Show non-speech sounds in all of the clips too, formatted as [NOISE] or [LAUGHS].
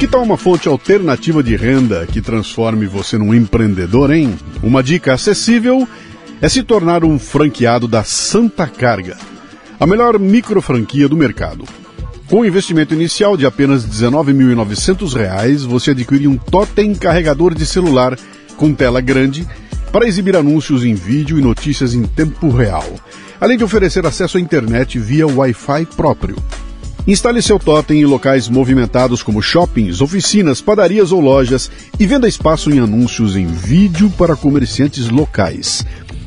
Que tal uma fonte alternativa de renda que transforme você num empreendedor, hein? Uma dica acessível é se tornar um franqueado da Santa Carga, a melhor micro franquia do mercado. Com um investimento inicial de apenas R$ 19.900, você adquire um totem carregador de celular com tela grande para exibir anúncios em vídeo e notícias em tempo real, além de oferecer acesso à internet via Wi-Fi próprio. Instale seu totem em locais movimentados como shoppings, oficinas, padarias ou lojas e venda espaço em anúncios em vídeo para comerciantes locais.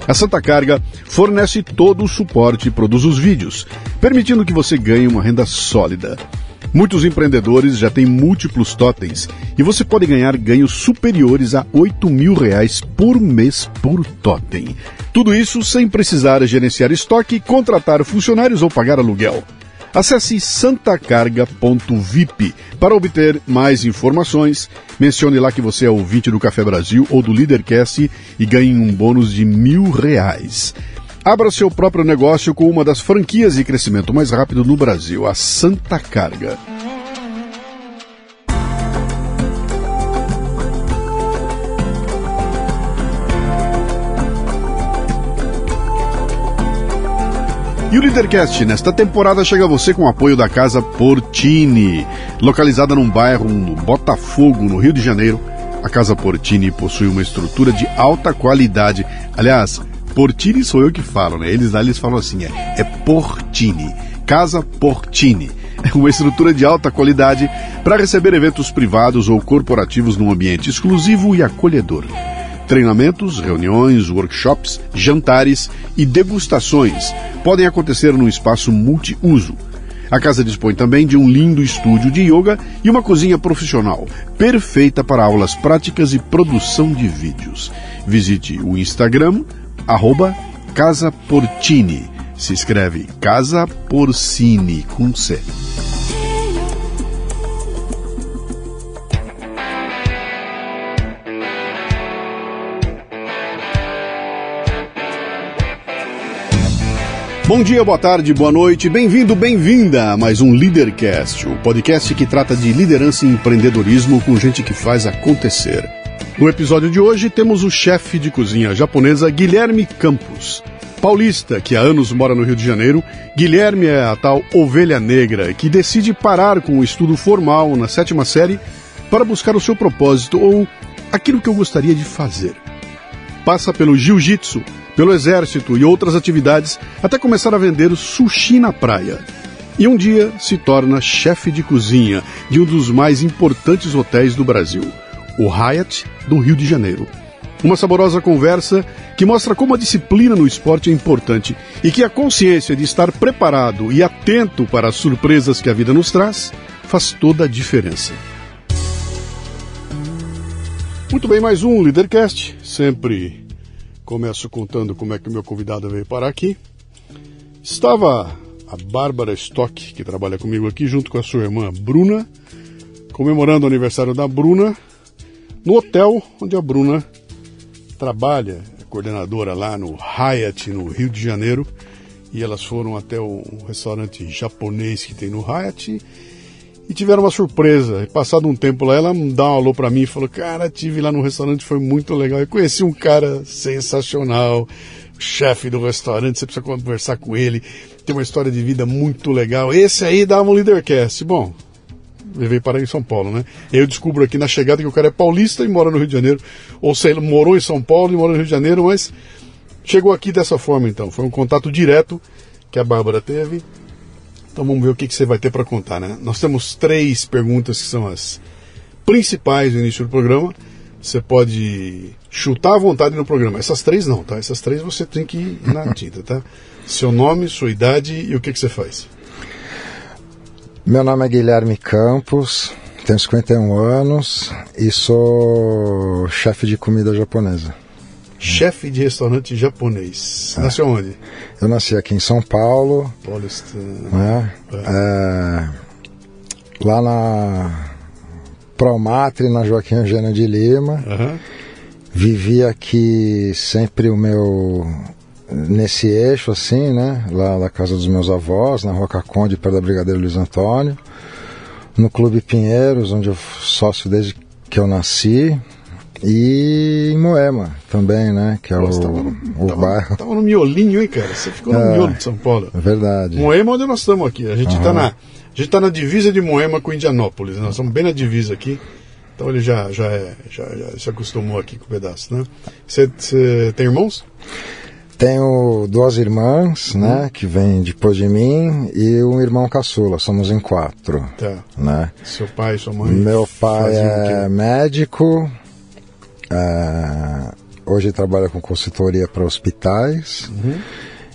A Santa Carga fornece todo o suporte e produz os vídeos, permitindo que você ganhe uma renda sólida. Muitos empreendedores já têm múltiplos totens e você pode ganhar ganhos superiores a 8 mil reais por mês por totem. Tudo isso sem precisar gerenciar estoque, contratar funcionários ou pagar aluguel. Acesse santacarga.vip para obter mais informações. Mencione lá que você é ouvinte do Café Brasil ou do Leadercast e ganhe um bônus de mil reais. Abra seu próprio negócio com uma das franquias de crescimento mais rápido no Brasil, a Santa Carga. E o Leadercast nesta temporada chega a você com o apoio da Casa Portini. Localizada num bairro no Botafogo, no Rio de Janeiro, a Casa Portini possui uma estrutura de alta qualidade. Aliás, Portini sou eu que falo, né? Eles lá eles falam assim, é, é Portini. Casa Portini. [LAUGHS] Uma estrutura de alta qualidade para receber eventos privados ou corporativos num ambiente exclusivo e acolhedor treinamentos, reuniões, workshops, jantares e degustações podem acontecer num espaço multiuso. A casa dispõe também de um lindo estúdio de yoga e uma cozinha profissional, perfeita para aulas práticas e produção de vídeos. Visite o Instagram, arroba Casa Portini. Se escreve Casa Porcini com C. Bom dia, boa tarde, boa noite, bem-vindo, bem-vinda a mais um Leadercast, o podcast que trata de liderança e empreendedorismo com gente que faz acontecer. No episódio de hoje temos o chefe de cozinha japonesa Guilherme Campos. Paulista, que há anos mora no Rio de Janeiro, Guilherme é a tal ovelha negra que decide parar com o estudo formal na sétima série para buscar o seu propósito ou aquilo que eu gostaria de fazer. Passa pelo jiu-jitsu, pelo exército e outras atividades até começar a vender sushi na praia. E um dia se torna chefe de cozinha de um dos mais importantes hotéis do Brasil, o Hyatt do Rio de Janeiro. Uma saborosa conversa que mostra como a disciplina no esporte é importante e que a consciência de estar preparado e atento para as surpresas que a vida nos traz faz toda a diferença. Muito bem, mais um Leadercast, sempre Começo contando como é que o meu convidado veio parar aqui. Estava a Bárbara Stock, que trabalha comigo aqui, junto com a sua irmã Bruna, comemorando o aniversário da Bruna, no hotel onde a Bruna trabalha, é coordenadora lá no Hyatt, no Rio de Janeiro. E elas foram até um restaurante japonês que tem no Hyatt e tiveram uma surpresa. Passado um tempo lá, ela dá um alô para mim e falou: Cara, tive lá no restaurante, foi muito legal. Eu conheci um cara sensacional, chefe do restaurante, você precisa conversar com ele. Tem uma história de vida muito legal. Esse aí dava um Leadercast. Bom, levei para em São Paulo, né? Eu descubro aqui na chegada que o cara é paulista e mora no Rio de Janeiro. Ou seja, morou em São Paulo e mora no Rio de Janeiro, mas chegou aqui dessa forma então. Foi um contato direto que a Bárbara teve então vamos ver o que, que você vai ter para contar, né? Nós temos três perguntas que são as principais no início do programa. Você pode chutar à vontade no programa. Essas três não, tá? Essas três você tem que ir na [LAUGHS] tinta, tá? Seu nome, sua idade e o que, que você faz. Meu nome é Guilherme Campos, tenho 51 anos e sou chefe de comida japonesa chefe de restaurante japonês. É. Nasceu onde? Eu nasci aqui em São Paulo. Paulistano. Né? É. É, lá na Promatre, na Joaquim Eugênio de Lima. Uhum. Vivi aqui sempre o meu nesse eixo assim, né? Lá na casa dos meus avós, na Rua Caconde, perto da Brigadeiro Luiz Antônio. no Clube Pinheiros, onde eu sócio desde que eu nasci. E em Moema também, né? Que é Nossa, o, tava no, o tava, bairro. Tava no miolinho, hein, cara? Você ficou no é, miolo de São Paulo. É verdade. Moema é onde nós estamos aqui. A gente está uhum. na, a gente tá na divisa de Moema com Indianópolis. Nós estamos bem na divisa aqui. Então ele já, já, é, já, já se acostumou aqui com o pedaço, né? Você tem irmãos? Tenho duas irmãs, uhum. né, que vêm depois de mim, e um irmão caçula, somos em quatro. Tá. Né? Seu pai sua mãe? Meu pai é médico, é, hoje trabalha com consultoria para hospitais. Uhum.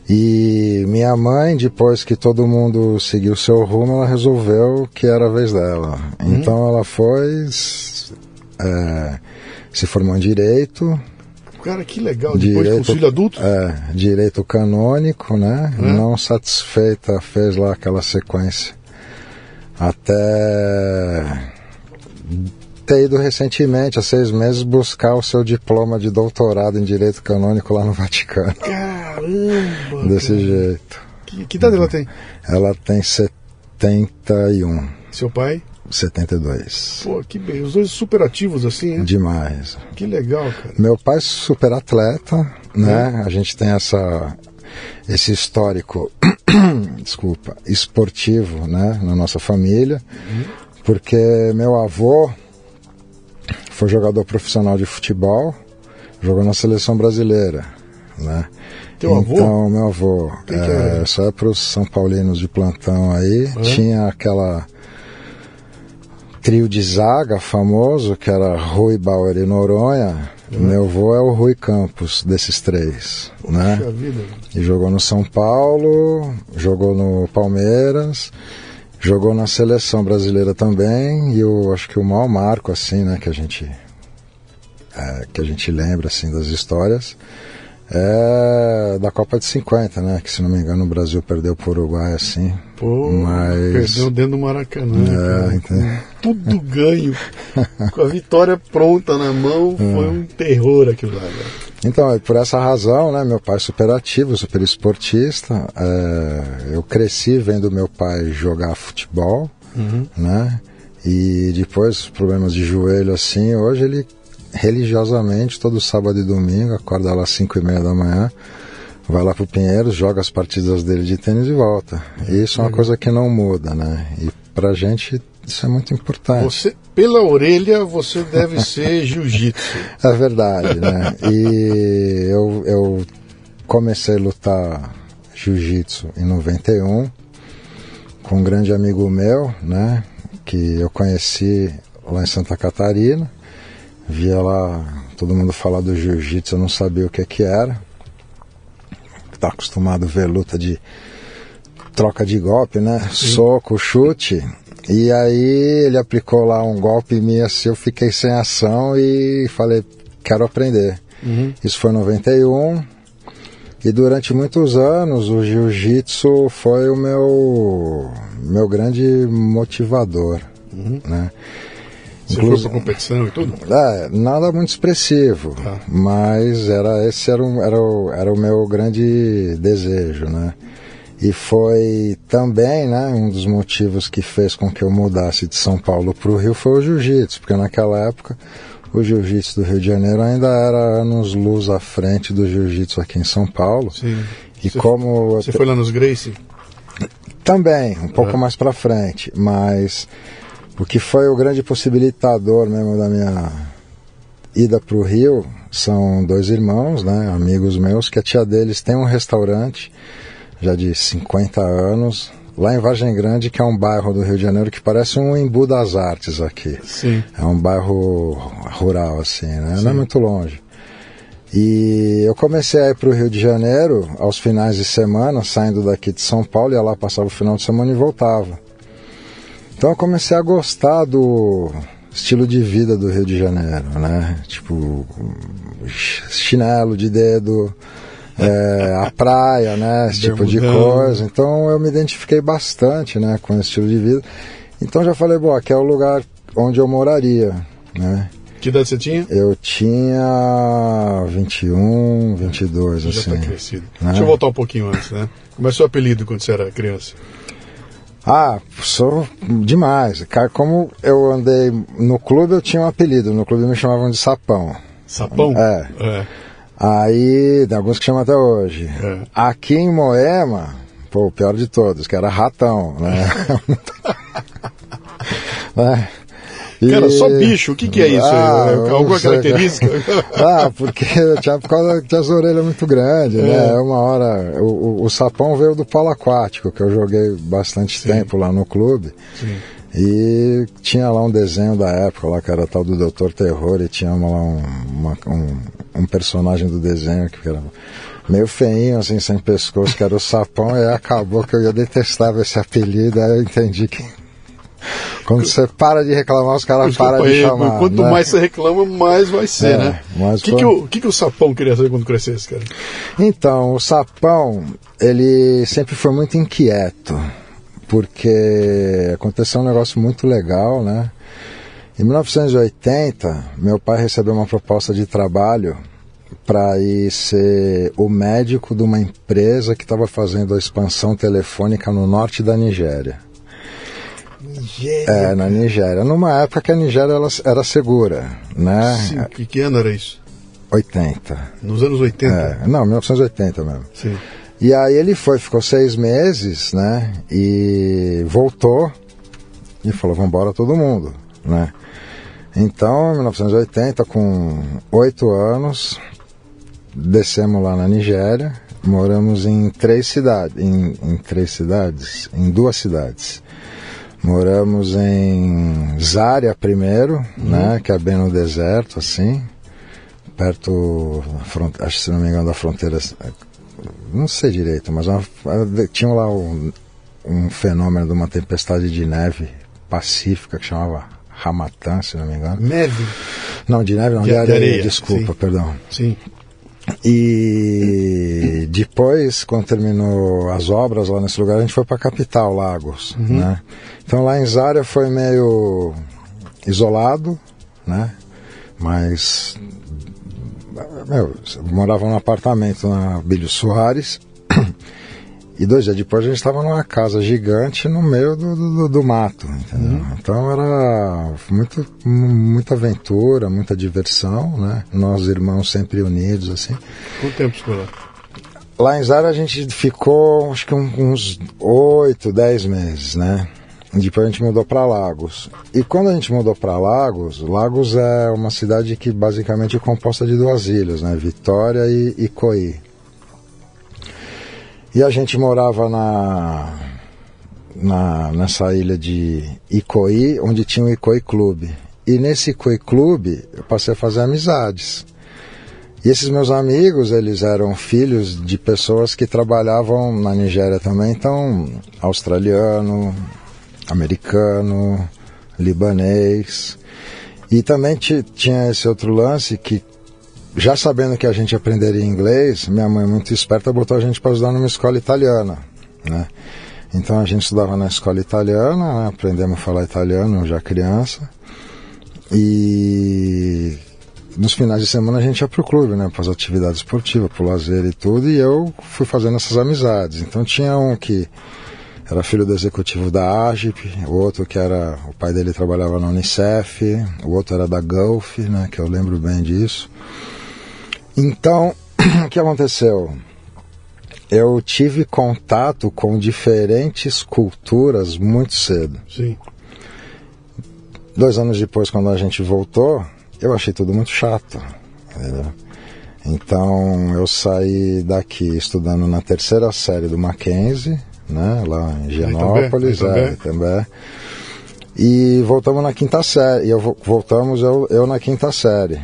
E minha mãe, depois que todo mundo seguiu seu rumo, ela resolveu que era a vez dela. Uhum. Então ela foi, é, se formou em Direito. Cara, que legal, depois direito, adulto? É, Direito canônico, né? Uhum. Não satisfeita, fez lá aquela sequência. Até ter ido recentemente, há seis meses, buscar o seu diploma de doutorado em Direito Canônico lá no Vaticano. Caramba! Desse cara. jeito. Que, que idade ela tem? Ela tem 71. Seu pai? 72. Pô, que bem. Os dois super ativos assim, hein? Demais. Que legal, cara. Meu pai é super atleta, né? É. A gente tem essa esse histórico, [COUGHS] desculpa, esportivo, né, na nossa família, uhum. porque meu avô foi jogador profissional de futebol, jogou na seleção brasileira, né? Teu avô? Então, meu avô, é, só é para os São Paulinos de plantão aí, uhum. tinha aquela trio de zaga famoso, que era Rui Bauer e Noronha. Uhum. Meu avô é o Rui Campos, desses três, Poxa né? Vida. E jogou no São Paulo, jogou no Palmeiras, Jogou na seleção brasileira também e eu acho que o maior marco assim, né, que a gente é, que a gente lembra assim das histórias é da Copa de 50, né, que se não me engano o Brasil perdeu para o Uruguai assim. Pô, mas perdeu dentro do Maracanã. É, então... Tudo ganho, [LAUGHS] com a vitória pronta na mão, é. foi um terror aquilo lá. Né? Então, por essa razão, né, meu pai é super ativo, super esportista. É, eu cresci vendo meu pai jogar futebol, uhum. né? E depois problemas de joelho assim. Hoje ele religiosamente todo sábado e domingo acorda lá às 5 e meia da manhã, vai lá pro Pinheiros, joga as partidas dele de tênis e volta. E isso é uma coisa que não muda, né? E pra gente isso é muito importante. Você, pela orelha, você deve ser [LAUGHS] jiu-jitsu. É verdade, né? E eu, eu comecei a lutar jiu-jitsu em 91 com um grande amigo meu, né? Que eu conheci lá em Santa Catarina. Via lá todo mundo falar do jiu-jitsu, eu não sabia o que que era. Tá acostumado a ver luta de troca de golpe, né? Sim. Soco, chute. E aí ele aplicou lá um golpe em mim assim, eu fiquei sem ação e falei, quero aprender. Uhum. Isso foi em 91. E durante muitos anos o jiu-jitsu foi o meu, meu grande motivador. Uhum. Né? Você Inclusive, foi pra competição e tudo? É, nada muito expressivo, tá. mas era, esse era, um, era, o, era o meu grande desejo, né? E foi também, né, um dos motivos que fez com que eu mudasse de São Paulo para o Rio foi o jiu-jitsu, porque naquela época o jiu-jitsu do Rio de Janeiro ainda era anos luz à frente do jiu-jitsu aqui em São Paulo. Sim. E você, como você foi lá nos Gracie? Também, um pouco é. mais para frente, mas o que foi o grande possibilitador mesmo da minha ida para o Rio são dois irmãos, né, amigos meus, que a tia deles tem um restaurante já de 50 anos, lá em Vargem Grande, que é um bairro do Rio de Janeiro que parece um Embu das Artes aqui. Sim. É um bairro rural, assim, né? Sim. Não é muito longe. E eu comecei a ir para o Rio de Janeiro aos finais de semana, saindo daqui de São Paulo, ia lá, passava o final de semana e voltava. Então eu comecei a gostar do estilo de vida do Rio de Janeiro, né? Tipo, chinelo de dedo, é, a [LAUGHS] praia, né? Esse tipo de coisa. Então eu me identifiquei bastante, né, com esse estilo de vida. Então já falei, bom, aqui é o lugar onde eu moraria, né? Que idade você tinha? Eu tinha 21, 22, já assim. Já tá crescido. Né? Deixa eu voltar um pouquinho antes, né? Como é seu apelido quando você era criança? Ah, sou demais. Cara, como eu andei no clube, eu tinha um apelido. No clube me chamavam de Sapão. Sapão? É. é. Aí, tem alguns que chamam até hoje. É. Aqui em Moema, pô, o pior de todos, que era Ratão, né? [LAUGHS] [LAUGHS] né? E... Cara, só bicho, o que, que é isso? Ah, é alguma característica? [LAUGHS] ah, porque tinha, por causa tinha as orelhas muito grandes, né? é. né? Uma hora. O, o, o, sapão veio do polo aquático, que eu joguei bastante Sim. tempo lá no clube. Sim. E tinha lá um desenho da época lá, que era tal do Doutor Terror, e tinha lá um, uma, um, um personagem do desenho que era meio feinho, assim, sem pescoço, que era o sapão, e acabou que eu ia detestar esse apelido, aí eu entendi que quando você para de reclamar, os caras param de chamar. Quanto né? mais você reclama, mais vai ser, é, né? O que, que, o, que, que o sapão queria fazer quando crescesse, cara? Então, o sapão, ele sempre foi muito inquieto, porque aconteceu um negócio muito legal, né? Em 1980, meu pai recebeu uma proposta de trabalho para ir ser o médico de uma empresa que estava fazendo a expansão telefônica no norte da Nigéria. Nigéria. É, na Nigéria. Numa época que a Nigéria era segura, né? Sim, que, que ano era isso? 80. Nos anos 80? É, não, 1980 mesmo. Sim. E aí ele foi, ficou seis meses, né? E voltou e falou, vamos embora todo mundo, né? Então, em 1980, com oito anos, descemos lá na Nigéria, moramos em três cidades, em, em três cidades, em duas cidades. Moramos em Zária primeiro, uhum. né, que é bem no deserto, assim, perto, acho que se não me engano, da fronteira, não sei direito, mas uma, tinha lá um, um fenômeno de uma tempestade de neve pacífica que chamava Ramatã, se não me engano. Neve? Não, de neve não, de, de areia, areia, desculpa, sim. perdão. Sim. E [LAUGHS] depois, quando terminou as obras lá nesse lugar, a gente foi para a capital, Lagos, uhum. né? Então lá em Zária foi meio isolado, né? Mas meu, morava num apartamento na Bílio Soares e dois dias depois a gente estava numa casa gigante no meio do, do, do mato, entendeu? Uhum. Então era muito, muita aventura, muita diversão, né? Nós irmãos sempre unidos, assim. Quanto tempo ficou lá? Lá em Zara a gente ficou, acho que uns oito, dez meses, né? Depois a gente mudou para Lagos. E quando a gente mudou para Lagos, Lagos é uma cidade que basicamente é composta de duas ilhas, né? Vitória e Icoí. E a gente morava na, na, nessa ilha de Icoí, onde tinha o Icoí Clube. E nesse Icoí Clube eu passei a fazer amizades. E esses meus amigos, eles eram filhos de pessoas que trabalhavam na Nigéria também, então australiano, americano, libanês. E também tinha esse outro lance que já sabendo que a gente aprenderia inglês, minha mãe, muito esperta, botou a gente para estudar numa escola italiana, né? Então a gente estudava na escola italiana, né? aprendemos a falar italiano já criança. E nos finais de semana a gente ia para o clube, né? Para as atividades esportivas, para o lazer e tudo. E eu fui fazendo essas amizades. Então tinha um que era filho do executivo da AGIP, o outro que era, o pai dele trabalhava na Unicef, o outro era da Gulf, né? Que eu lembro bem disso. Então, [CLEARS THROAT] o que aconteceu? Eu tive contato com diferentes culturas muito cedo. Sim. Dois anos depois, quando a gente voltou, eu achei tudo muito chato. Entendeu? Então eu saí daqui estudando na terceira série do Mackenzie, né, lá em Higienópolis, é, também. E voltamos na quinta série. E eu, voltamos eu, eu na quinta série.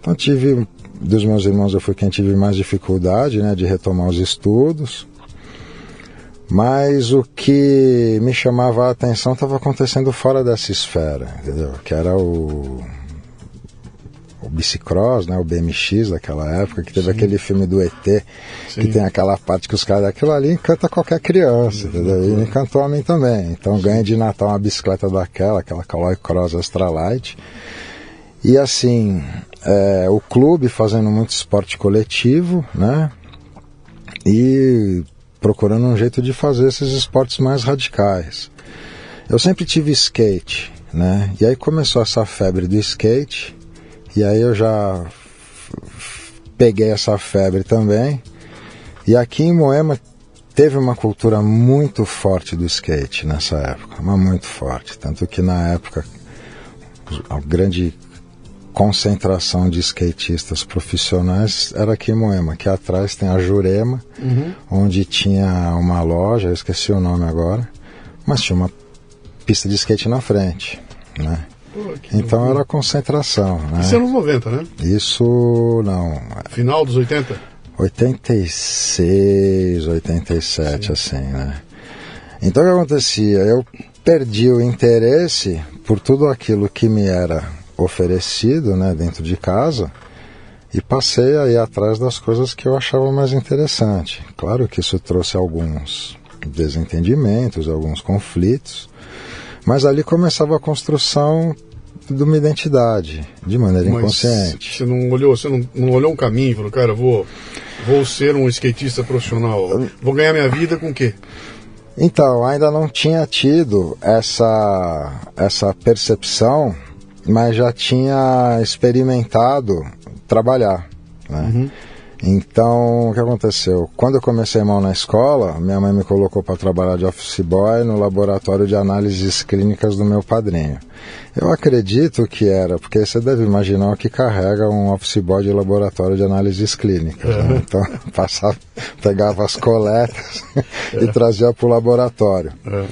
Então tive dos meus irmãos eu fui quem tive mais dificuldade, né, de retomar os estudos. Mas o que me chamava a atenção estava acontecendo fora dessa esfera, entendeu? Que era o o bicicross, né, o BMX daquela época, que teve Sim. aquele filme do ET, Sim. que tem aquela parte que os caras, aquilo ali encanta qualquer criança, entendeu? E encantou a mim também. Então ganhei de Natal uma bicicleta daquela, aquela Caloi Cross Extra Light. E assim, é, o clube fazendo muito esporte coletivo, né? E procurando um jeito de fazer esses esportes mais radicais. Eu sempre tive skate, né? E aí começou essa febre do skate, e aí eu já peguei essa febre também. E aqui em Moema teve uma cultura muito forte do skate nessa época, mas muito forte. Tanto que na época a grande concentração de skatistas profissionais era aqui em Moema. Aqui atrás tem a Jurema, uhum. onde tinha uma loja, eu esqueci o nome agora, mas tinha uma pista de skate na frente, né? então era concentração. Né? Isso é anos 90, né? Isso não. Final dos 80? 86, 87, Sim. assim, né? Então o que acontecia? Eu perdi o interesse por tudo aquilo que me era oferecido né, dentro de casa e passei a ir atrás das coisas que eu achava mais interessante. Claro que isso trouxe alguns desentendimentos, alguns conflitos, mas ali começava a construção de uma identidade, de maneira Mas inconsciente. Você não olhou, você não, não olhou um caminho e falou, cara, vou, vou ser um skatista profissional, vou ganhar minha vida com o quê? Então, ainda não tinha tido essa, essa percepção, mas já tinha experimentado trabalhar. Né? Uhum. Então, o que aconteceu? Quando eu comecei mal na escola, minha mãe me colocou para trabalhar de office boy no laboratório de análises clínicas do meu padrinho. Eu acredito que era, porque você deve imaginar o que carrega um office boy de laboratório de análises clínicas. Né? É. Então, [LAUGHS] passava, pegava as coletas [LAUGHS] é. e trazia para o laboratório. É.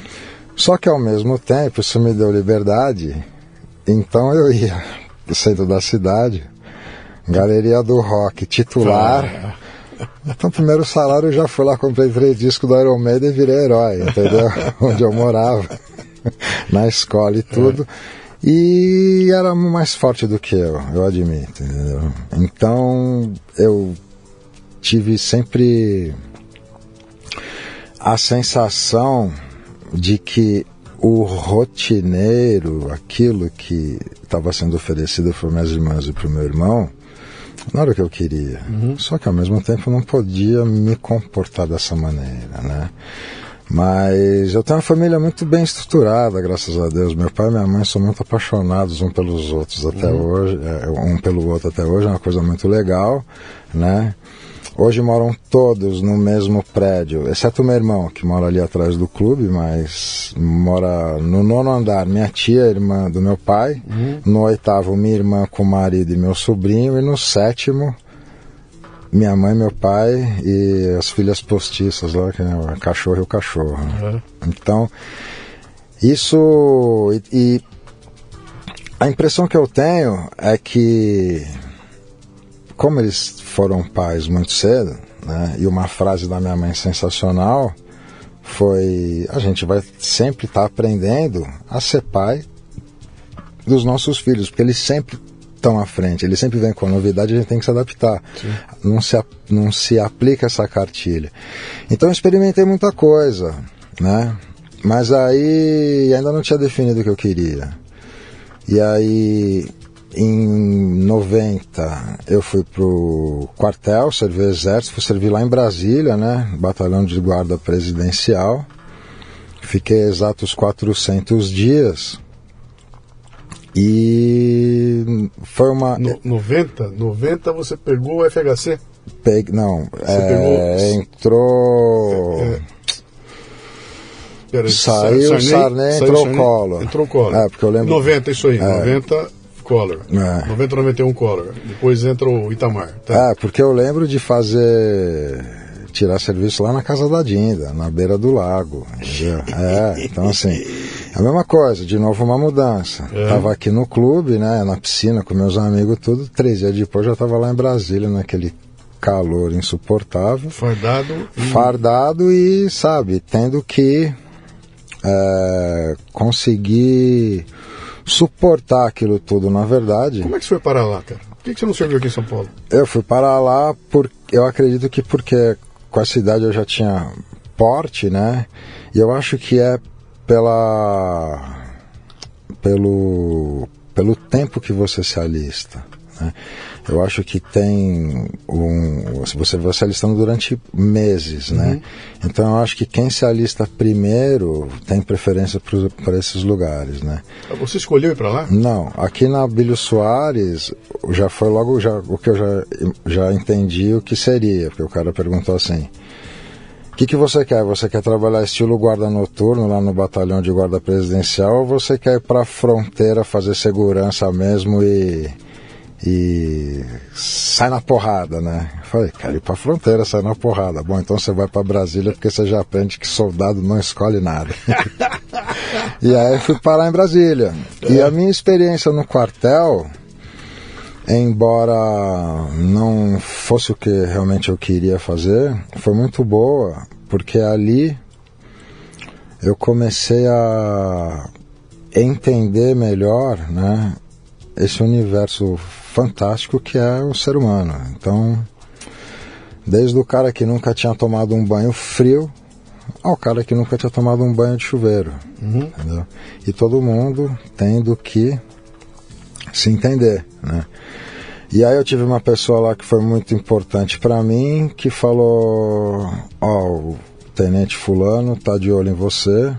Só que ao mesmo tempo, isso me deu liberdade, então eu ia do centro da cidade, Galeria do Rock, titular. Então, primeiro salário eu já fui lá, comprei três discos do Iron Maiden e virei herói, entendeu? [LAUGHS] Onde eu morava, [LAUGHS] na escola e tudo. E era mais forte do que eu, eu admito, entendeu? Então, eu tive sempre a sensação de que o rotineiro, aquilo que estava sendo oferecido para minhas irmãs e para o meu irmão, não era o que eu queria. Uhum. Só que ao mesmo tempo eu não podia me comportar dessa maneira, né? Mas eu tenho uma família muito bem estruturada, graças a Deus. Meu pai e minha mãe são muito apaixonados um pelos outros até uhum. hoje, é, um pelo outro até hoje, é uma coisa muito legal, né? Hoje moram todos no mesmo prédio, exceto meu irmão, que mora ali atrás do clube, mas mora no nono andar. Minha tia, irmã do meu pai. Uhum. No oitavo, minha irmã com o marido e meu sobrinho. E no sétimo, minha mãe, meu pai e as filhas postiças lá, que é o cachorro e o cachorro. Uhum. Então, isso. E, e a impressão que eu tenho é que como eles foram pais muito cedo, né, e uma frase da minha mãe sensacional foi: a gente vai sempre estar tá aprendendo a ser pai dos nossos filhos, porque eles sempre estão à frente, eles sempre vêm com novidade, a gente tem que se adaptar. Não se, não se aplica essa cartilha. Então eu experimentei muita coisa, né? Mas aí ainda não tinha definido o que eu queria. E aí em 90 eu fui pro quartel, servi exército, fui servir lá em Brasília, né? Batalhão de guarda presidencial. Fiquei exatos 400 dias. E foi uma. No, 90? 90 você pegou o FHC? Peg... Não, é... pegou... entrou. É, é... Saiu Sarney, Sarney entrou o Collor. Entrou Collor. É, porque eu lembro. 90, isso aí. É. 90 Collor. É. 90, 91 Collor. Depois entra o Itamar. Tá? É, porque eu lembro de fazer. tirar serviço lá na casa da Dinda, na beira do lago. Entendeu? É, então assim. A mesma coisa, de novo uma mudança. É. Tava aqui no clube, né, na piscina com meus amigos, tudo. Três dias depois já tava lá em Brasília, naquele calor insuportável. Fardado. E... Fardado e, sabe, tendo que é, conseguir suportar aquilo tudo, na verdade. Como é que você foi parar lá, cara? Por que você não serviu aqui em São Paulo? Eu fui parar lá, por, eu acredito que porque com essa idade eu já tinha porte, né? E eu acho que é pela pelo pelo tempo que você se alista, Né? Eu acho que tem um. Você vai se alistando durante meses, né? uhum. Então eu acho que quem se alista primeiro tem preferência para esses lugares, né? Você escolheu ir para lá? Não. Aqui na Bílio Soares já foi logo já, o que eu já, já entendi o que seria, porque o cara perguntou assim. O que, que você quer? Você quer trabalhar estilo guarda noturno lá no batalhão de guarda presidencial ou você quer ir para a fronteira fazer segurança mesmo e e sai na porrada, né? Eu falei, quero ir pra fronteira, sai na porrada. Bom, então você vai para Brasília porque você já aprende que soldado não escolhe nada. [LAUGHS] e aí fui parar em Brasília. E a minha experiência no quartel, embora não fosse o que realmente eu queria fazer, foi muito boa, porque ali eu comecei a entender melhor, né? Esse universo fantástico que é o ser humano. Então, desde o cara que nunca tinha tomado um banho frio ao cara que nunca tinha tomado um banho de chuveiro. Uhum. Entendeu? E todo mundo tendo que se entender, né? E aí eu tive uma pessoa lá que foi muito importante para mim, que falou, ó, oh, o tenente fulano tá de olho em você,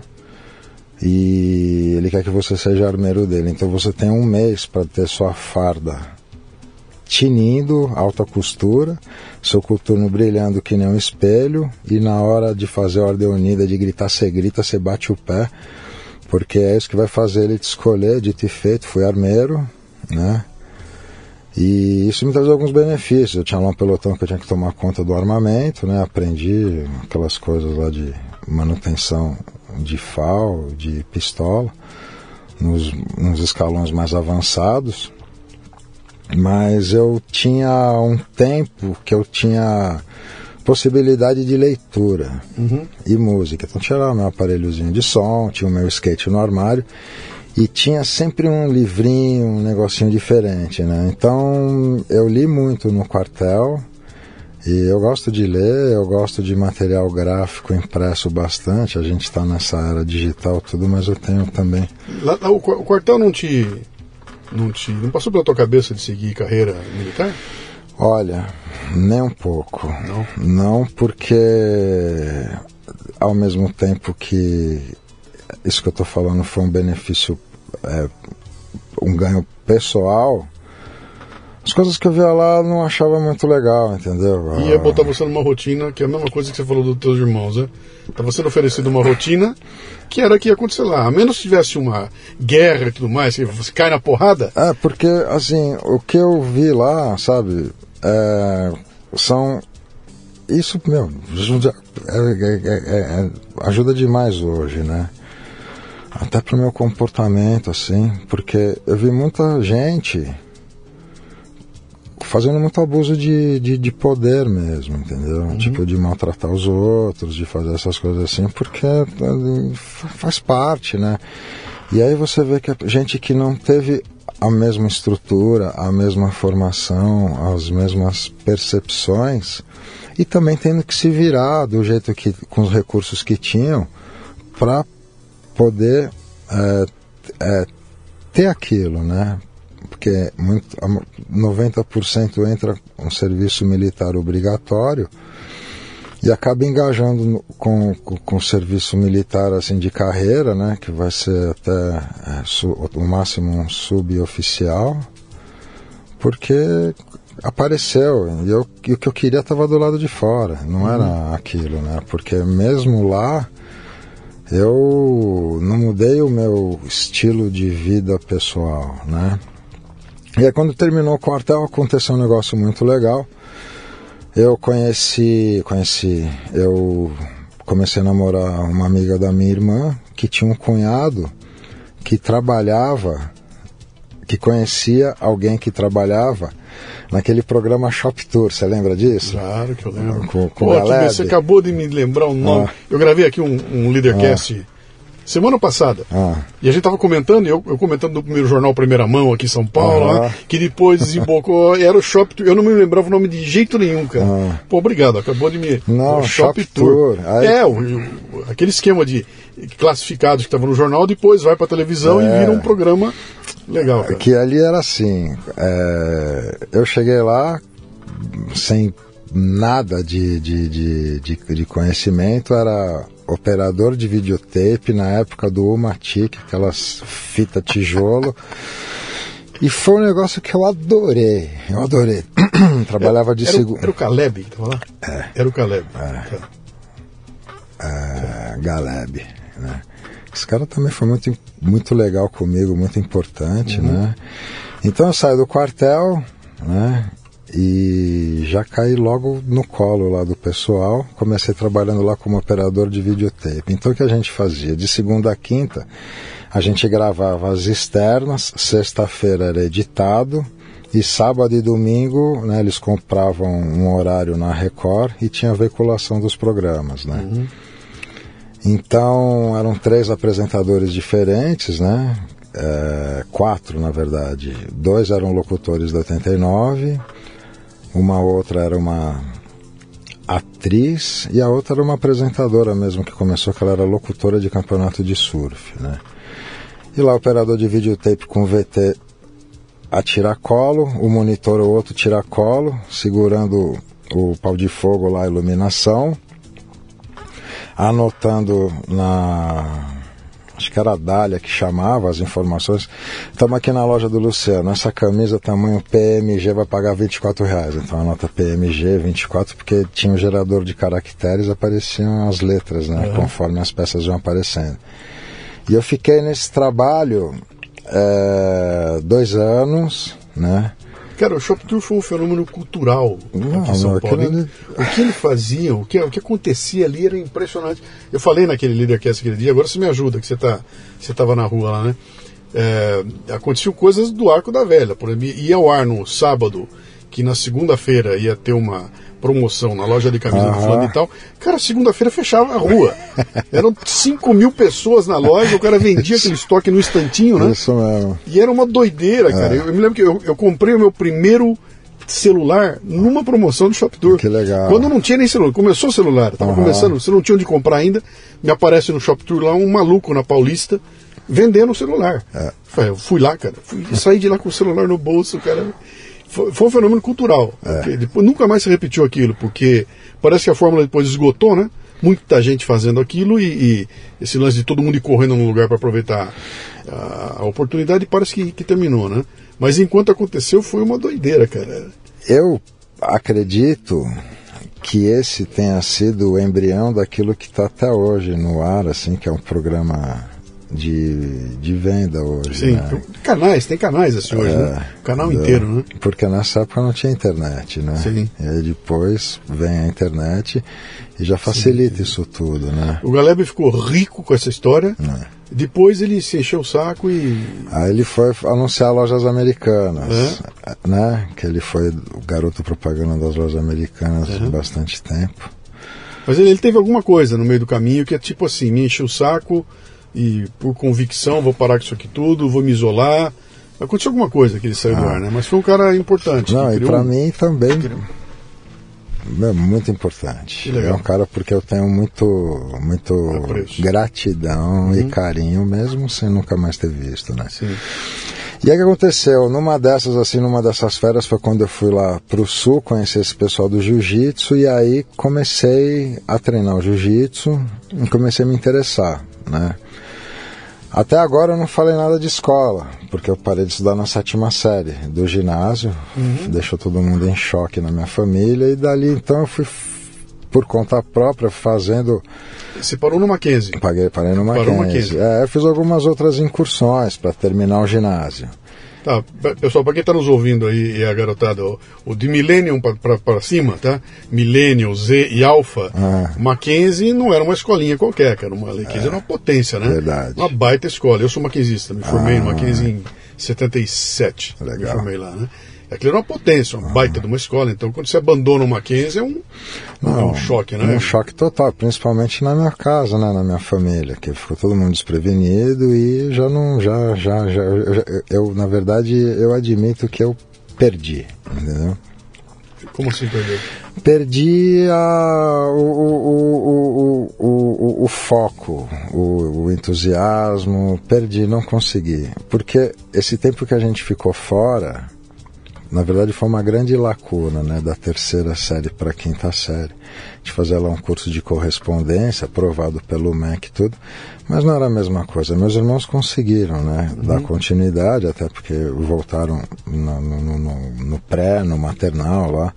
e ele quer que você seja armeiro dele. Então você tem um mês para ter sua farda tinindo, alta costura, seu coturno brilhando que nem um espelho, e na hora de fazer a ordem unida, de gritar, você grita, você bate o pé, porque é isso que vai fazer ele te escolher, dito e feito, fui armeiro, né? E isso me traz alguns benefícios. Eu tinha lá um pelotão que eu tinha que tomar conta do armamento, né? Aprendi aquelas coisas lá de manutenção de FAL, de pistola, nos, nos escalões mais avançados mas eu tinha um tempo que eu tinha possibilidade de leitura uhum. e música. Então tinha lá meu aparelhozinho de som, tinha o meu skate no armário e tinha sempre um livrinho, um negocinho diferente, né? Então eu li muito no quartel e eu gosto de ler, eu gosto de material gráfico impresso bastante. A gente está nessa era digital tudo, mas eu tenho também. Lá, o, o quartel não te não, te, não passou pela tua cabeça de seguir carreira militar? Olha, nem um pouco. Não? Não, porque ao mesmo tempo que isso que eu estou falando foi um benefício, é, um ganho pessoal, as coisas que eu via lá eu não achava muito legal, entendeu? Ia botar você numa rotina, que é a mesma coisa que você falou dos teus irmãos, né? Tava sendo oferecido uma rotina que era que ia acontecer lá. A menos que tivesse uma guerra e tudo mais, que você cai na porrada. É, porque, assim, o que eu vi lá, sabe, é, são. Isso, meu, ajuda, é, é, é, ajuda demais hoje, né? Até pro meu comportamento, assim, porque eu vi muita gente fazendo muito abuso de, de, de poder mesmo, entendeu? Uhum. Tipo, de maltratar os outros, de fazer essas coisas assim, porque faz parte, né? E aí você vê que a gente que não teve a mesma estrutura, a mesma formação, as mesmas percepções, e também tendo que se virar do jeito que, com os recursos que tinham, para poder é, é, ter aquilo, né? Porque muito, 90% entra um serviço militar obrigatório e acaba engajando com, com, com, o serviço militar assim de carreira, né, que vai ser até é, su, o máximo um suboficial, porque apareceu e, eu, e o que eu queria estava do lado de fora, não uhum. era aquilo, né, porque mesmo lá eu não mudei o meu estilo de vida pessoal, né? E aí quando terminou o quartel aconteceu um negócio muito legal. Eu conheci, conheci, eu comecei a namorar uma amiga da minha irmã que tinha um cunhado que trabalhava, que conhecia alguém que trabalhava naquele programa Shop Tour, você lembra disso? Claro que eu lembro. Com, com Pô, você acabou de me lembrar um nome. Ah. Eu gravei aqui um, um Leadercast ah semana passada. Ah. E a gente estava comentando, eu, eu, comentando no primeiro jornal Primeira Mão aqui em São Paulo, ah. né, que depois desembocou, [LAUGHS] era o Shop Tour. Eu não me lembrava o nome de jeito nenhum, cara. Ah. Pô, obrigado, acabou de me. Não, o Shop, Shop Tour. Tour. Aí... É, o, aquele esquema de classificados que estava no jornal, depois vai para televisão é. e vira um programa Legal. Cara. Que ali era assim. É, eu cheguei lá sem nada de, de, de, de, de conhecimento, era operador de videotape na época do Umatic, aquelas fita tijolo. E foi um negócio que eu adorei. Eu adorei. [CLEARS THROAT] Trabalhava de segundo. Era o Caleb que estava lá? É. Era o Caleb. É. É, Galeb, né? Esse cara também foi muito, muito legal comigo, muito importante, uhum. né? Então eu saí do quartel, né? E já caí logo no colo lá do pessoal. Comecei trabalhando lá como operador de videotape. Então o que a gente fazia? De segunda a quinta, a gente gravava as externas, sexta-feira era editado, e sábado e domingo né, eles compravam um horário na Record e tinha veiculação dos programas. Né? Uhum. Então eram três apresentadores diferentes, né? É, quatro na verdade. Dois eram locutores da 89, uma outra era uma atriz e a outra era uma apresentadora mesmo que começou, que ela era locutora de campeonato de surf, né? E lá o operador de videotape com VT a tiracolo, o monitor o outro tiracolo, segurando o pau de fogo lá, a iluminação anotando na. Acho que era a Dália que chamava as informações. Estamos aqui na loja do Luciano. Essa camisa tamanho PMG vai pagar 24 reais. Então anota PMG 24 porque tinha um gerador de caracteres, apareciam as letras, né? Uhum. Conforme as peças iam aparecendo. E eu fiquei nesse trabalho é, dois anos, né? Cara, o Shop Tour foi um fenômeno cultural não, aqui em São Paulo. Ali... O que ele fazia, o que, o que acontecia ali era impressionante. Eu falei naquele Leadercast aquele dia, agora você me ajuda, que você tá, estava na rua lá, né? É, aconteciam coisas do Arco da Velha. Por exemplo, ia ao ar no sábado, que na segunda-feira ia ter uma promoção na loja de camisa uhum. do fulano e tal. Cara, segunda-feira fechava a rua. Eram 5 mil pessoas na loja, o cara vendia aquele estoque no instantinho, né? Isso mesmo. E era uma doideira, cara. É. Eu, eu, me lembro que eu, eu comprei o meu primeiro celular numa promoção do Shop Tour. Que legal. Quando não tinha nem celular, começou o celular, tava uhum. começando, você não tinha onde comprar ainda, me aparece no Shop Tour lá um maluco na Paulista vendendo o celular. É. Eu fui lá, cara, fui, saí de lá com o celular no bolso, cara foi, foi um fenômeno cultural. É. Depois, nunca mais se repetiu aquilo, porque parece que a fórmula depois esgotou, né? Muita gente fazendo aquilo e, e esse lance de todo mundo ir correndo num lugar para aproveitar a, a, oportunidade parece que, que terminou, né? Mas enquanto aconteceu foi uma doideira, cara. Eu acredito que esse tenha sido o embrião daquilo que está até hoje no ar, assim, que é um programa de, de venda hoje. Sim, né? canais, tem canais assim hoje, né? é, né? O canal inteiro, né? Porque nessa época não tinha internet, né? Sim. E aí depois vem a internet e já facilita sim, sim. isso tudo, né? O Galeb ficou rico com essa história. É. Depois ele se encheu o saco e. Aí ele foi anunciar lojas americanas, é? né? Que ele foi o garoto propaganda das lojas americanas por bastante tempo. Mas ele, ele, teve alguma coisa no meio do caminho que é tipo assim, me encheu o saco, e por convicção vou parar com isso aqui tudo, vou me isolar. Aconteceu alguma coisa que ele saiu ah. do ar, né? Mas foi um cara importante. Não, e para um... mim também é muito importante. É um cara porque eu tenho muito, muito gratidão uhum. e carinho, mesmo sem nunca mais ter visto, né? Sim. E aí o que aconteceu? Numa dessas, assim, numa dessas férias foi quando eu fui lá pro sul conhecer esse pessoal do jiu-jitsu e aí comecei a treinar o jiu-jitsu e comecei a me interessar, né? Até agora eu não falei nada de escola, porque eu parei de estudar na sétima série do ginásio, uhum. deixou todo mundo em choque na minha família, e dali então eu fui por conta própria fazendo. Você parou no Mackenzie? Paguei, parei no Mackenzie. Parou no Mackenzie. É, eu fiz algumas outras incursões para terminar o ginásio. Tá, pessoal, para quem está nos ouvindo aí e a garotada, o, o de Millennium para cima, tá? Millennium, Z e Alpha, ah. Mackenzie não era uma escolinha qualquer, cara. Uma Mackenzie é, era uma potência, né? Verdade. Uma baita escola. Eu sou maquenzista, me formei ah. no Mackenzie em 77. Legal. Me formei lá, né? Aquilo era uma potência, uma baita de uma escola. Então, quando você abandona o Mackenzie, é um, Não, é um choque, né? Um choque total, principalmente na minha casa, né? na minha família, que ficou todo mundo desprevenido e já não, já, já, já, eu, na verdade, eu admito que eu perdi, entendeu? Como assim perdeu? perdi a, o, o, o, o, foco, o, entusiasmo, perdi, não consegui. Porque esse tempo que a gente ficou fora, na verdade foi uma grande lacuna, né, da terceira série para a quinta série. A gente fazia lá um curso de correspondência, aprovado pelo MEC e tudo, mas não era a mesma coisa. Meus irmãos conseguiram, né, uhum. dar continuidade, até porque voltaram no, no, no, no pré, no maternal lá,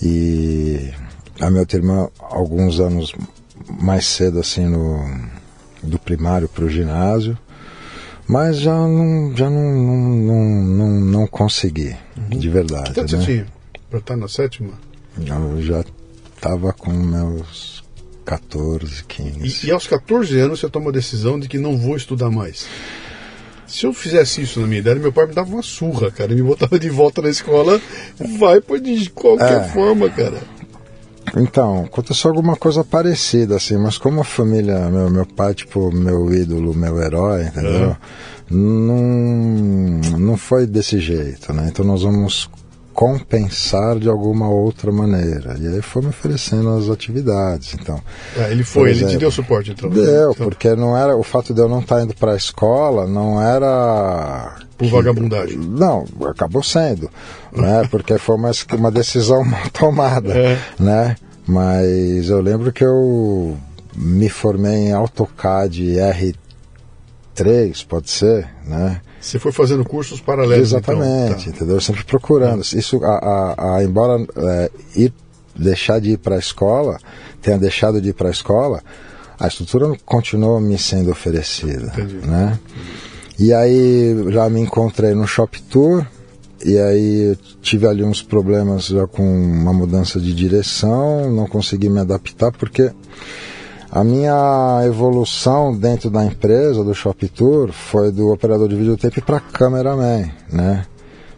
e a minha outra irmã, alguns anos mais cedo, assim, no, do primário para o ginásio, mas já não, já não, não, não, não, consegui, uhum. de verdade. Então né? você tinha para estar na sétima? Eu já estava com meus 14, 15. E, e, aos 14 anos você toma a decisão de que não vou estudar mais. Se eu fizesse isso na minha idade, meu pai me dava uma surra, cara, e me botava de volta na escola. Vai por de qualquer é. forma, cara. Então, aconteceu alguma coisa parecida, assim, mas como a família, meu, meu pai, tipo, meu ídolo, meu herói, entendeu? É. Não, não foi desse jeito, né? Então nós vamos compensar de alguma outra maneira. E aí foi me oferecendo as atividades. Então, é, ele foi, exemplo, ele te deu suporte então. Deu, então. porque não era o fato de eu não estar indo para a escola, não era por vagabundagem. Não, acabou sendo, né? [LAUGHS] Porque foi uma, uma decisão mal tomada, é. né? Mas eu lembro que eu me formei em AutoCAD R3, pode ser, né? Você foi fazendo cursos paralelos. Então. Exatamente, então. entendeu? Sempre procurando. Isso, a, a, a embora é, ir, deixar de ir para a escola, tenha deixado de ir para a escola, a estrutura continua me sendo oferecida, Entendi. né? E aí já me encontrei no Shop Tour, e aí tive ali uns problemas já com uma mudança de direção, não consegui me adaptar porque a minha evolução dentro da empresa, do Shop Tour, foi do operador de videotape para cameraman, né?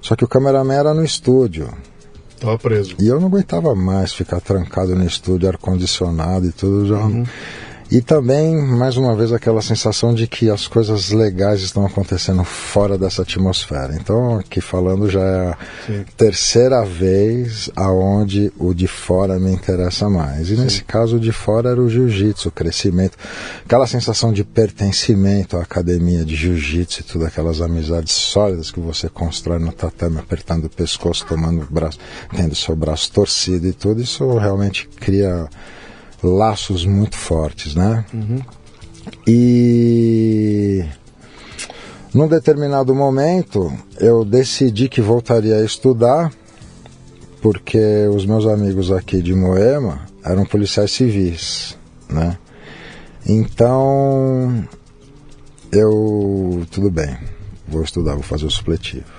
Só que o cameraman era no estúdio. Tava preso. E eu não aguentava mais ficar trancado no estúdio, ar-condicionado e tudo. Já... Uhum. E também, mais uma vez, aquela sensação de que as coisas legais estão acontecendo fora dessa atmosfera. Então, aqui falando já é a Sim. terceira vez aonde o de fora me interessa mais. E Sim. nesse caso, o de fora era o jiu-jitsu, o crescimento, aquela sensação de pertencimento à academia de jiu-jitsu e tudo, aquelas amizades sólidas que você constrói no tatame, apertando o pescoço, tomando o braço, tendo seu braço torcido e tudo, isso realmente cria laços muito fortes, né? Uhum. E num determinado momento eu decidi que voltaria a estudar porque os meus amigos aqui de Moema eram policiais civis, né? Então eu tudo bem, vou estudar, vou fazer o supletivo.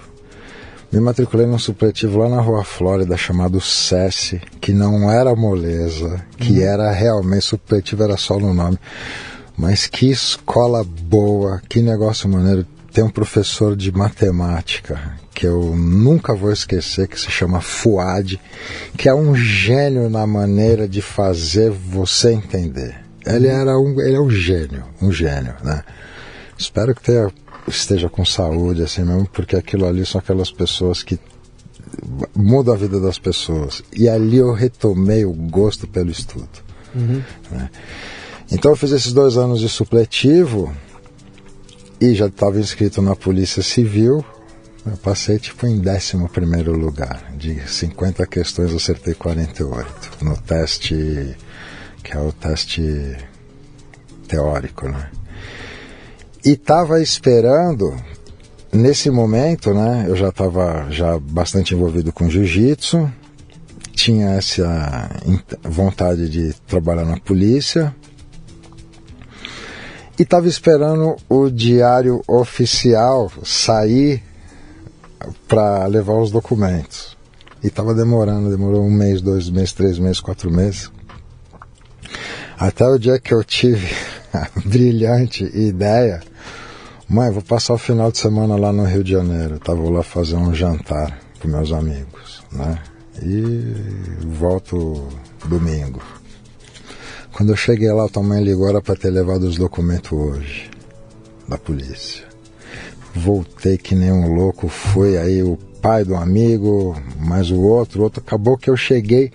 Me matriculei num supletivo lá na Rua Flórida chamado SESI, que não era moleza, que uhum. era realmente, supletivo era só no nome. Mas que escola boa, que negócio maneiro. Tem um professor de matemática que eu nunca vou esquecer, que se chama Fuad, que é um gênio na maneira de fazer você entender. Ele uhum. era um, ele é um gênio, um gênio, né? Espero que tenha esteja com saúde, assim mesmo, porque aquilo ali são aquelas pessoas que mudam a vida das pessoas. E ali eu retomei o gosto pelo estudo. Uhum. Né? Então eu fiz esses dois anos de supletivo e já estava inscrito na Polícia Civil. Eu passei tipo em 11 lugar. De 50 questões, acertei 48. No teste, que é o teste teórico, né? E estava esperando nesse momento, né? Eu já estava já bastante envolvido com jiu-jitsu, tinha essa vontade de trabalhar na polícia e estava esperando o diário oficial sair para levar os documentos. E estava demorando, demorou um mês, dois meses, três meses, quatro meses. Até o dia que eu tive [LAUGHS] brilhante ideia Mãe, vou passar o final de semana lá no Rio de Janeiro, tá? Vou lá fazer um jantar com meus amigos, né? E volto domingo. Quando eu cheguei lá, tua mãe ligou era para ter levado os documentos hoje, da polícia. Voltei que nem um louco, foi aí o pai do amigo, mais o outro, o outro. Acabou que eu cheguei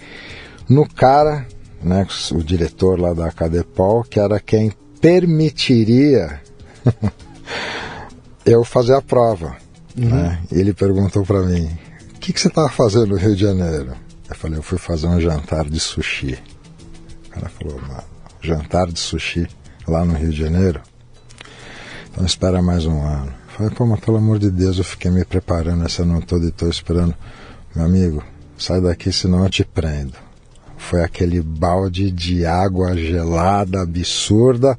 no cara, né, o diretor lá da Cadepol, que era quem permitiria [LAUGHS] eu fazer a prova. Uhum. Né? Ele perguntou para mim: o que, que você estava fazendo no Rio de Janeiro? Eu falei: eu fui fazer um jantar de sushi. O cara falou: jantar de sushi lá no Rio de Janeiro? Então espera mais um ano. Eu falei: pô, mas pelo amor de Deus, eu fiquei me preparando essa noite toda e estou esperando. Meu amigo, sai daqui senão eu te prendo. Foi aquele balde de água gelada, absurda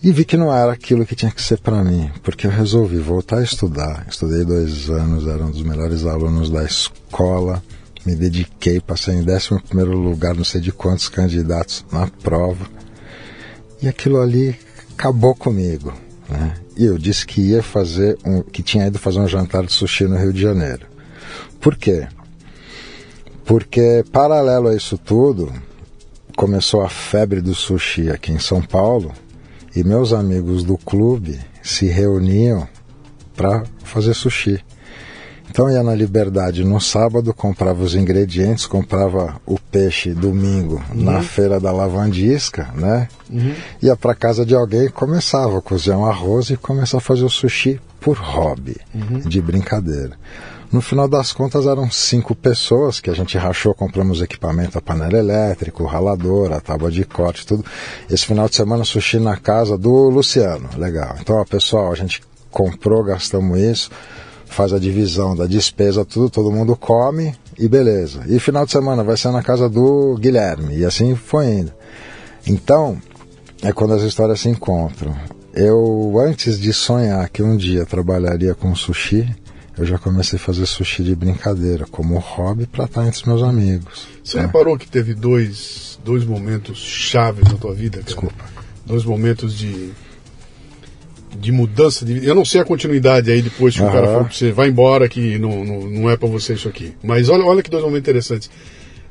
e vi que não era aquilo que tinha que ser para mim, porque eu resolvi voltar a estudar. Estudei dois anos, era um dos melhores alunos da escola, me dediquei, passei em 11 lugar, não sei de quantos candidatos na prova. E aquilo ali acabou comigo. Né? E eu disse que ia fazer um, que tinha ido fazer um jantar de sushi no Rio de Janeiro. Por quê? Porque paralelo a isso tudo, começou a febre do sushi aqui em São Paulo e meus amigos do clube se reuniam para fazer sushi. Então ia na Liberdade no sábado, comprava os ingredientes, comprava o peixe domingo uhum. na feira da lavandisca, né? Uhum. Ia para casa de alguém e começava a cozinhar um arroz e começava a fazer o sushi por hobby, uhum. de brincadeira. No final das contas eram cinco pessoas que a gente rachou, compramos equipamento, a panela elétrica, o ralador, a tábua de corte, tudo. Esse final de semana sushi na casa do Luciano, legal. Então, ó, pessoal, a gente comprou, gastamos isso, faz a divisão da despesa, tudo, todo mundo come e beleza. E final de semana vai ser na casa do Guilherme, e assim foi indo. Então, é quando as histórias se encontram. Eu, antes de sonhar que um dia trabalharia com sushi, eu já comecei a fazer sushi de brincadeira, como hobby para estar entre os meus amigos. Você né? reparou que teve dois, dois momentos chaves na tua vida? Cara? Desculpa. Dois momentos de, de mudança de Eu não sei a continuidade aí depois que uhum. o cara falou pra você, vai embora que não, não, não é para você isso aqui. Mas olha, olha que dois momentos interessantes.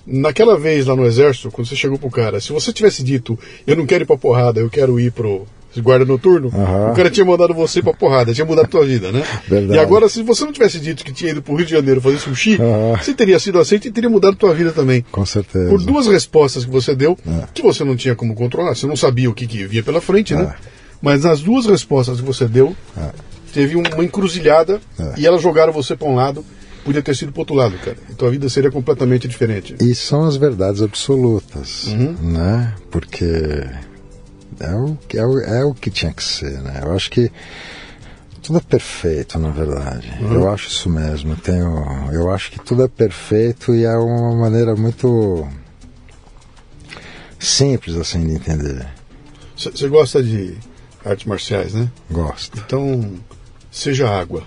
Naquela vez lá no exército, quando você chegou pro cara, se você tivesse dito, eu não quero ir pra porrada, eu quero ir pro, guarda noturno, uhum. o cara tinha mandado você pra porrada, tinha mudado a tua vida, né? Verdade. E agora, se você não tivesse dito que tinha ido pro Rio de Janeiro fazer sushi, uhum. você teria sido aceito e teria mudado a tua vida também. Com certeza. Por duas respostas que você deu, é. que você não tinha como controlar, você não sabia o que, que vinha pela frente, né? é. né? Mas nas duas respostas que você deu, é. teve uma encruzilhada é. e elas jogaram você para um lado podia ter sido pro outro lado, cara. E tua vida seria completamente diferente. E são as verdades absolutas, uhum. né? Porque é o, é, o, é o que tinha que ser, né? Eu acho que tudo é perfeito, na verdade. Uhum. Eu acho isso mesmo. Eu, tenho, eu acho que tudo é perfeito e é uma maneira muito simples assim de entender. Você gosta de artes marciais, né? Gosto. Então, seja água.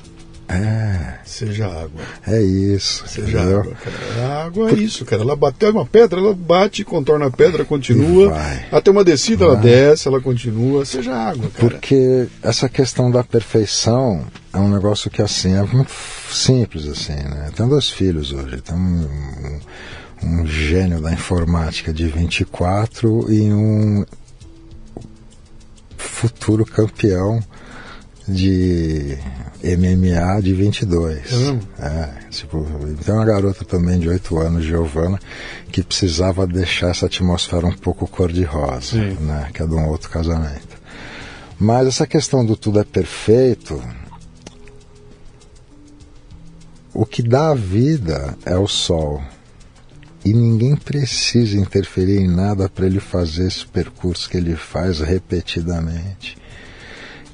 É. Seja água. É isso. Seja entendeu? água, cara. A água é isso, cara. Ela bateu uma pedra, ela bate, contorna a pedra, continua. Até uma descida, vai. ela desce, ela continua. Seja água, cara. Porque essa questão da perfeição é um negócio que, assim, é muito simples, assim, né? Tenho dois filhos hoje. Tem um, um, um gênio da informática de 24 e um futuro campeão de MMA de 22. Uhum. É, tipo, tem uma garota também de 8 anos, Giovana, que precisava deixar essa atmosfera um pouco cor-de-rosa, né? Que é de um outro casamento. Mas essa questão do tudo é perfeito, o que dá a vida é o sol. E ninguém precisa interferir em nada para ele fazer esse percurso que ele faz repetidamente.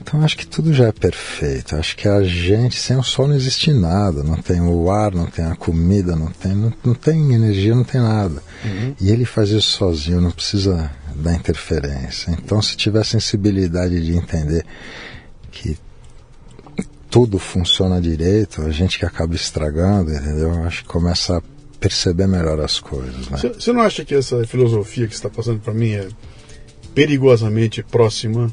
Então acho que tudo já é perfeito. Acho que a gente, sem o sol não existe nada. Não tem o ar, não tem a comida, não tem, não, não tem energia, não tem nada. Uhum. E ele faz isso sozinho, não precisa da interferência. Então se tiver sensibilidade de entender que tudo funciona direito, a gente que acaba estragando, entendeu? Acho que começa a perceber melhor as coisas. Né? Você não acha que essa filosofia que está passando para mim é perigosamente próxima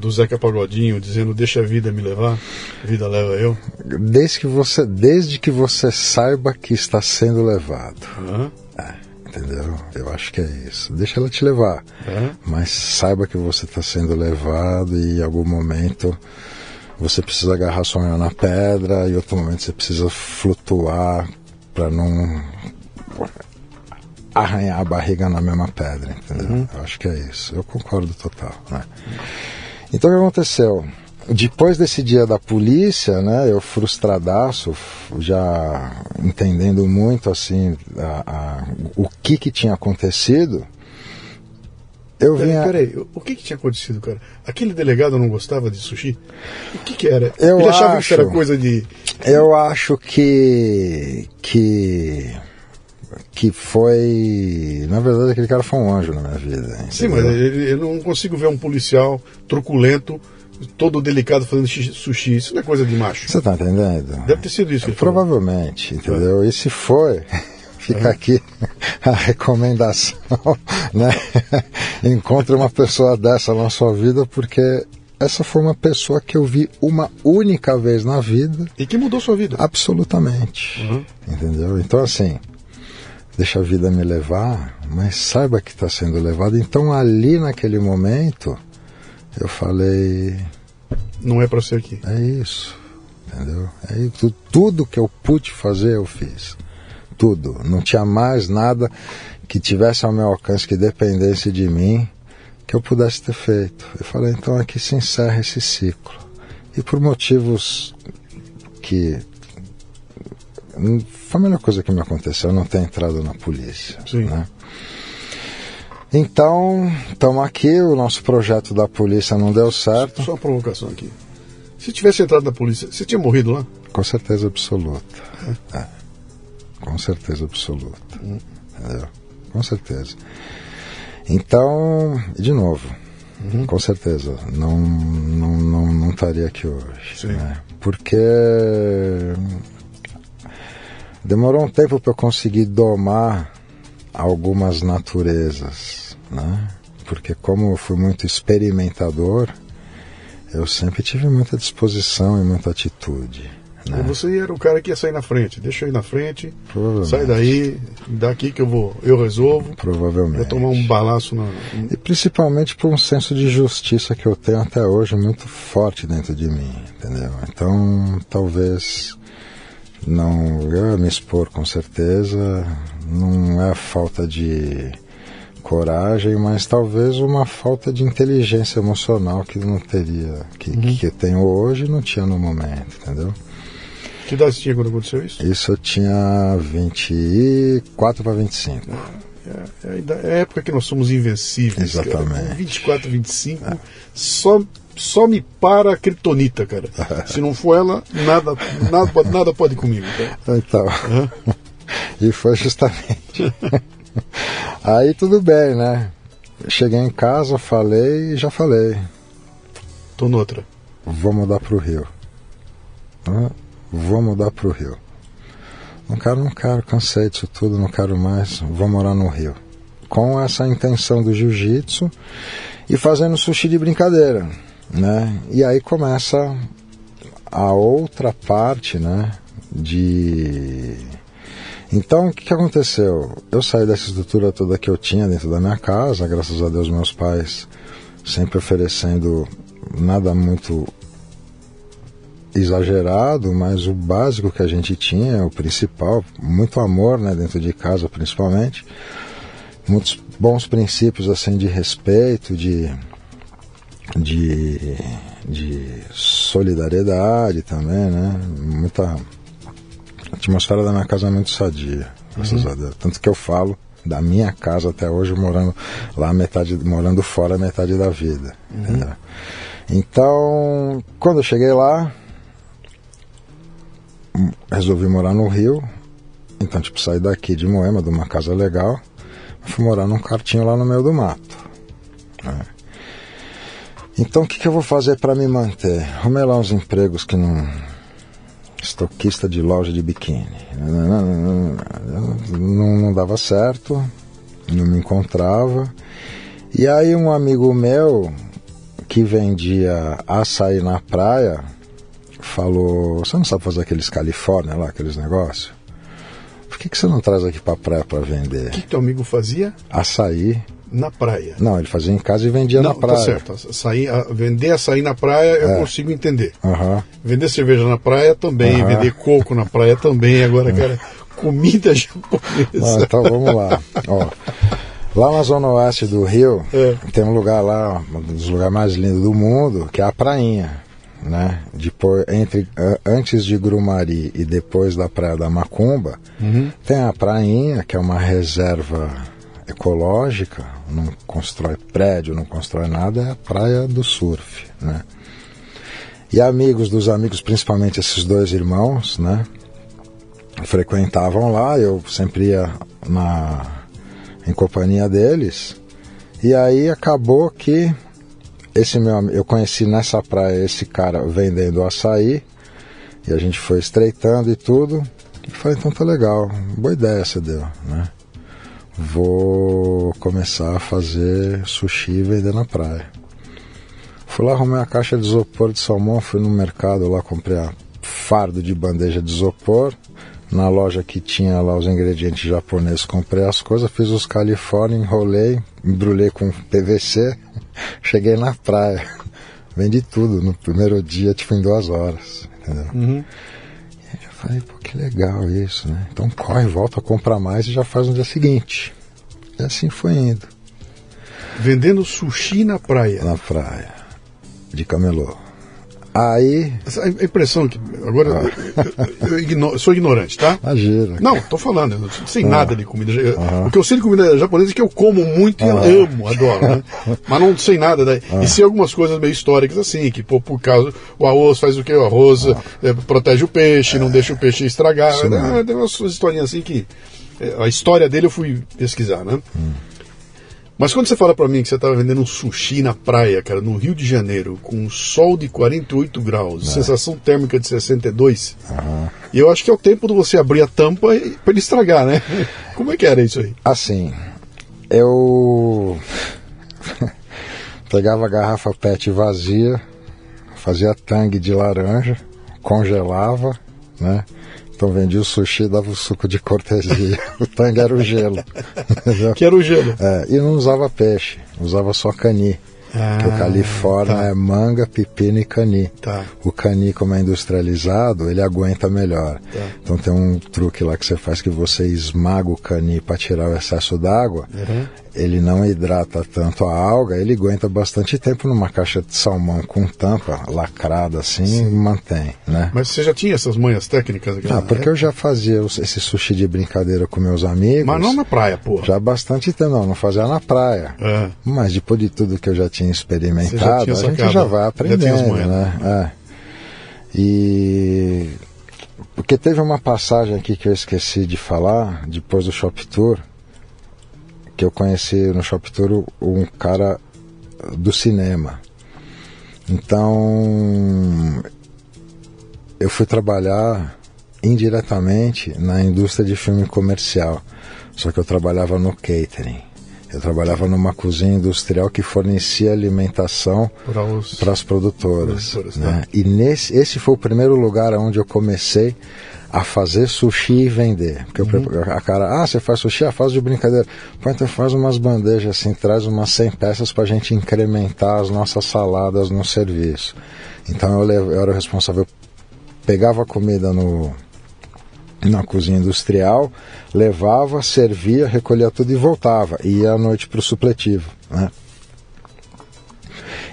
do Zeca Pagodinho dizendo deixa a vida me levar, a vida leva eu? Desde que você, desde que você saiba que está sendo levado. Uhum. É, entendeu? Eu acho que é isso. Deixa ela te levar. Uhum. Mas saiba que você está sendo levado e em algum momento você precisa agarrar sua mão na pedra e em outro momento você precisa flutuar para não arranhar a barriga na mesma pedra, entendeu? Uhum. Eu acho que é isso. Eu concordo total, né? Então o que aconteceu? Depois desse dia da polícia, né, eu frustradaço, já entendendo muito assim a, a, o que que tinha acontecido, eu peraí, vinha... peraí, o que, que tinha acontecido, cara? Aquele delegado não gostava de sushi? O que, que era? Eu Ele achava acho, que era coisa de. Eu acho que. que. Que foi. Na verdade, aquele cara foi um anjo na minha vida. Entendeu? Sim, mas eu não consigo ver um policial truculento todo delicado fazendo sushi. Isso não é coisa de macho. Você tá entendendo? Deve ter sido isso. Provavelmente, falou. entendeu? E se foi, [LAUGHS] fica uhum. aqui a recomendação, [LAUGHS] né? Encontre uma pessoa dessa na sua vida, porque essa foi uma pessoa que eu vi uma única vez na vida. E que mudou sua vida. Absolutamente. Uhum. Entendeu? Então, assim, deixa a vida me levar, mas saiba que está sendo levado. Então, ali naquele momento, eu falei. Não é para ser aqui. É isso. Entendeu? É isso. Tudo que eu pude fazer, eu fiz tudo. Não tinha mais nada que tivesse ao meu alcance, que dependesse de mim, que eu pudesse ter feito. Eu falei, então aqui se encerra esse ciclo. E por motivos que. Foi a melhor coisa que me aconteceu, não ter entrado na polícia. Sim. Né? Então, estamos aqui, o nosso projeto da polícia não deu certo. Só uma provocação aqui. Se tivesse entrado na polícia, você tinha morrido lá? Com certeza absoluta. É. É. Com certeza absoluta. Hum. Entendeu? Com certeza. Então, de novo, uhum. com certeza, não, não, não, não estaria aqui hoje. Né? Porque demorou um tempo para eu conseguir domar algumas naturezas, né? Porque como eu fui muito experimentador, eu sempre tive muita disposição e muita atitude. Né? Você era o cara que ia sair na frente. Deixa eu ir na frente, sai daí, daqui que eu vou, eu resolvo. Provavelmente. Tomar um balaço na. E principalmente por um senso de justiça que eu tenho até hoje muito forte dentro de mim, entendeu? Então, talvez não eu me expor com certeza não é falta de coragem, mas talvez uma falta de inteligência emocional que não teria, que, uhum. que eu tenho hoje não tinha no momento, entendeu? Que idade você tinha quando aconteceu isso? Isso eu tinha 24 para 25. É, é, é, a época que nós somos invencíveis. Exatamente. Cara. 24, 25, é. só, só me para a criptonita, cara. [LAUGHS] Se não for ela, nada, nada, nada pode comigo. Cara. Então. Uhum. E foi justamente. [LAUGHS] Aí tudo bem, né? Cheguei em casa, falei e já falei. Tô noutra. Vou mudar pro Rio vou mudar para o Rio. Não quero, não quero, cansei disso tudo, não quero mais, vou morar no Rio. Com essa intenção do jiu-jitsu e fazendo sushi de brincadeira, né? E aí começa a outra parte, né? De. Então, o que, que aconteceu? Eu saí dessa estrutura toda que eu tinha dentro da minha casa, graças a Deus, meus pais sempre oferecendo nada muito exagerado, mas o básico que a gente tinha, o principal, muito amor, né, dentro de casa principalmente, muitos bons princípios assim de respeito, de de, de solidariedade também, né? Muita a atmosfera da minha casa é muito sadia, graças uhum. a Deus. Tanto que eu falo da minha casa até hoje morando lá metade morando fora metade da vida, uhum. Então, quando eu cheguei lá, resolvi morar no Rio. Então, tipo, saí daqui de Moema, de uma casa legal, fui morar num cartinho lá no meio do mato. Né? Então, o que, que eu vou fazer para me manter? Arrumei lá uns empregos que não. Estoquista de loja de biquíni. Não, não, não dava certo, não me encontrava. E aí, um amigo meu que vendia açaí na praia falou: Você não sabe fazer aqueles Califórnia lá, aqueles negócios? Por que, que você não traz aqui pra praia para vender? O que, que teu amigo fazia? Açaí. Na praia. Não, ele fazia em casa e vendia não, na tá praia. Tá certo. A, vender açaí na praia eu é. consigo entender. Uhum. Vender cerveja na praia também, uhum. vender coco na praia também. Agora, cara, comida [LAUGHS] japonesa. Então vamos lá. Ó, lá na zona oeste do Rio, é. tem um lugar lá, um dos lugares mais lindos do mundo, que é a Prainha. Né? Depois, entre, antes de Grumari e depois da Praia da Macumba, uhum. tem a Prainha, que é uma reserva ecológica, não constrói prédio, não constrói nada, é a praia do surf, né? E amigos dos amigos, principalmente esses dois irmãos, né? Frequentavam lá, eu sempre ia na, em companhia deles. E aí acabou que esse meu eu conheci nessa praia esse cara vendendo açaí e a gente foi estreitando e tudo. E falei, então tá legal, boa ideia você deu, né? Vou começar a fazer sushi e vender na praia. Fui lá, arrumei a caixa de isopor de salmão, fui no mercado lá, comprei a fardo de bandeja de isopor. Na loja que tinha lá os ingredientes japoneses, comprei as coisas, fiz os Califórnia, enrolei, embrulhei com PVC, [LAUGHS] cheguei na praia. [LAUGHS] Vendi tudo no primeiro dia, tipo em duas horas, entendeu? Uhum. Falei, pô, que legal isso, né? Então corre, volta a comprar mais e já faz no dia seguinte. E assim foi indo. Vendendo sushi na praia? Na praia de camelô. Aí. Essa a impressão que. Agora, ah. eu, eu, eu, sou ignorante, tá? Imagina. Não, tô falando, eu não sei ah. nada de comida. Ah. O que eu sei de comida japonesa é que eu como muito e ah. amo, adoro, né? Mas não sei nada daí. E sei algumas coisas meio históricas assim, que pô, por causa. O arroz faz o quê? O arroz é, protege o peixe, não deixa o peixe estragar. Né? Tem umas historinhas assim que. É, a história dele eu fui pesquisar, né? Hum. Mas quando você fala para mim que você estava vendendo um sushi na praia, cara, no Rio de Janeiro, com um sol de 48 graus, é. sensação térmica de 62, uhum. e eu acho que é o tempo de você abrir a tampa para ele estragar, né? [LAUGHS] Como é que era isso aí? Assim, eu [LAUGHS] pegava a garrafa PET vazia, fazia tangue de laranja, congelava, né? Então vendia o sushi e dava o suco de cortesia. [LAUGHS] o tangue era o gelo. [LAUGHS] que era o gelo. É, e não usava peixe, usava só cani. Ah, que o Califórnia tá. é manga, pepino e cani. Tá. O cani, como é industrializado, ele aguenta melhor. Tá. Então tem um truque lá que você faz que você esmaga o cani para tirar o excesso d'água. Uhum ele não hidrata tanto a alga, ele aguenta bastante tempo numa caixa de salmão com tampa lacrada assim Sim. mantém, né? Mas você já tinha essas manhas técnicas? Aqui, ah, porque eu já fazia esse sushi de brincadeira com meus amigos. Mas não na praia, pô. Já bastante tempo, não, não fazia na praia. É. Mas depois de tudo que eu já tinha experimentado, já tinha a gente já vai aprendendo, já né? né? É. E porque teve uma passagem aqui que eu esqueci de falar, depois do Shop Tour, que eu conheci no Shop Tour um cara do cinema. Então eu fui trabalhar indiretamente na indústria de filme comercial. Só que eu trabalhava no catering. Eu trabalhava numa cozinha industrial que fornecia alimentação para as produtoras. produtoras né? Tá. E nesse, esse foi o primeiro lugar onde eu comecei a fazer sushi e vender. Porque uhum. a cara, ah, você faz sushi? Ah, faz de brincadeira. Pô, então faz umas bandejas assim, traz umas 100 peças para a gente incrementar as nossas saladas no serviço. Então eu, eu era o responsável, pegava a comida no, na cozinha industrial, levava, servia, recolhia tudo e voltava. E ia à noite para o supletivo. Né?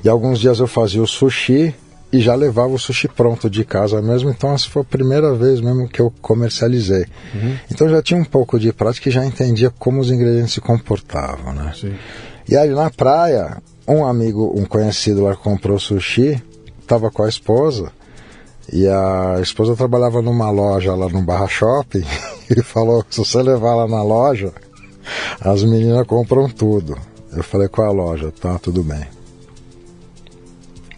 E alguns dias eu fazia o sushi, e já levava o sushi pronto de casa mesmo, então essa foi a primeira vez mesmo que eu comercializei. Uhum. Então já tinha um pouco de prática e já entendia como os ingredientes se comportavam, né? Sim. E aí na praia, um amigo, um conhecido lá comprou sushi, estava com a esposa, e a esposa trabalhava numa loja lá no Barra Shopping, [LAUGHS] e falou, se você levar lá na loja, as meninas compram tudo. Eu falei, qual é a loja? Tá, tudo bem.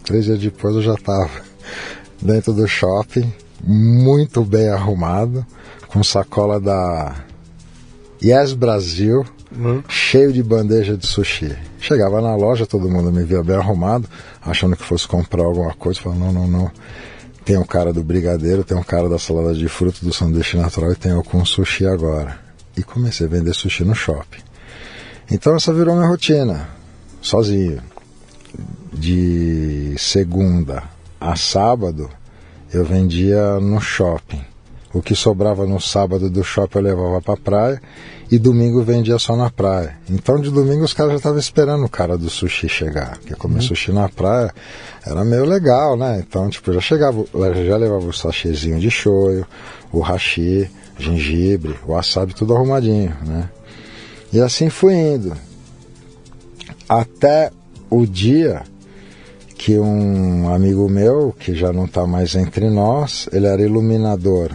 Três dias depois eu já estava dentro do shopping, muito bem arrumado, com sacola da Yes Brasil, uhum. cheio de bandeja de sushi. Chegava na loja, todo mundo me via bem arrumado, achando que fosse comprar alguma coisa. Falando, não, não, não. Tem o um cara do brigadeiro, tem o um cara da salada de fruta, do sanduíche natural e tem eu com sushi agora. E comecei a vender sushi no shopping. Então essa virou minha rotina, sozinho de segunda a sábado eu vendia no shopping. O que sobrava no sábado do shopping eu levava para praia e domingo vendia só na praia. Então de domingo os caras já estavam esperando o cara do sushi chegar, porque comer uhum. sushi na praia era meio legal, né? Então tipo já chegava, já levava o sachêzinho de shoyu, o hashi, gengibre, o wasabi tudo arrumadinho, né? E assim fui indo. Até o dia que um amigo meu, que já não está mais entre nós, ele era iluminador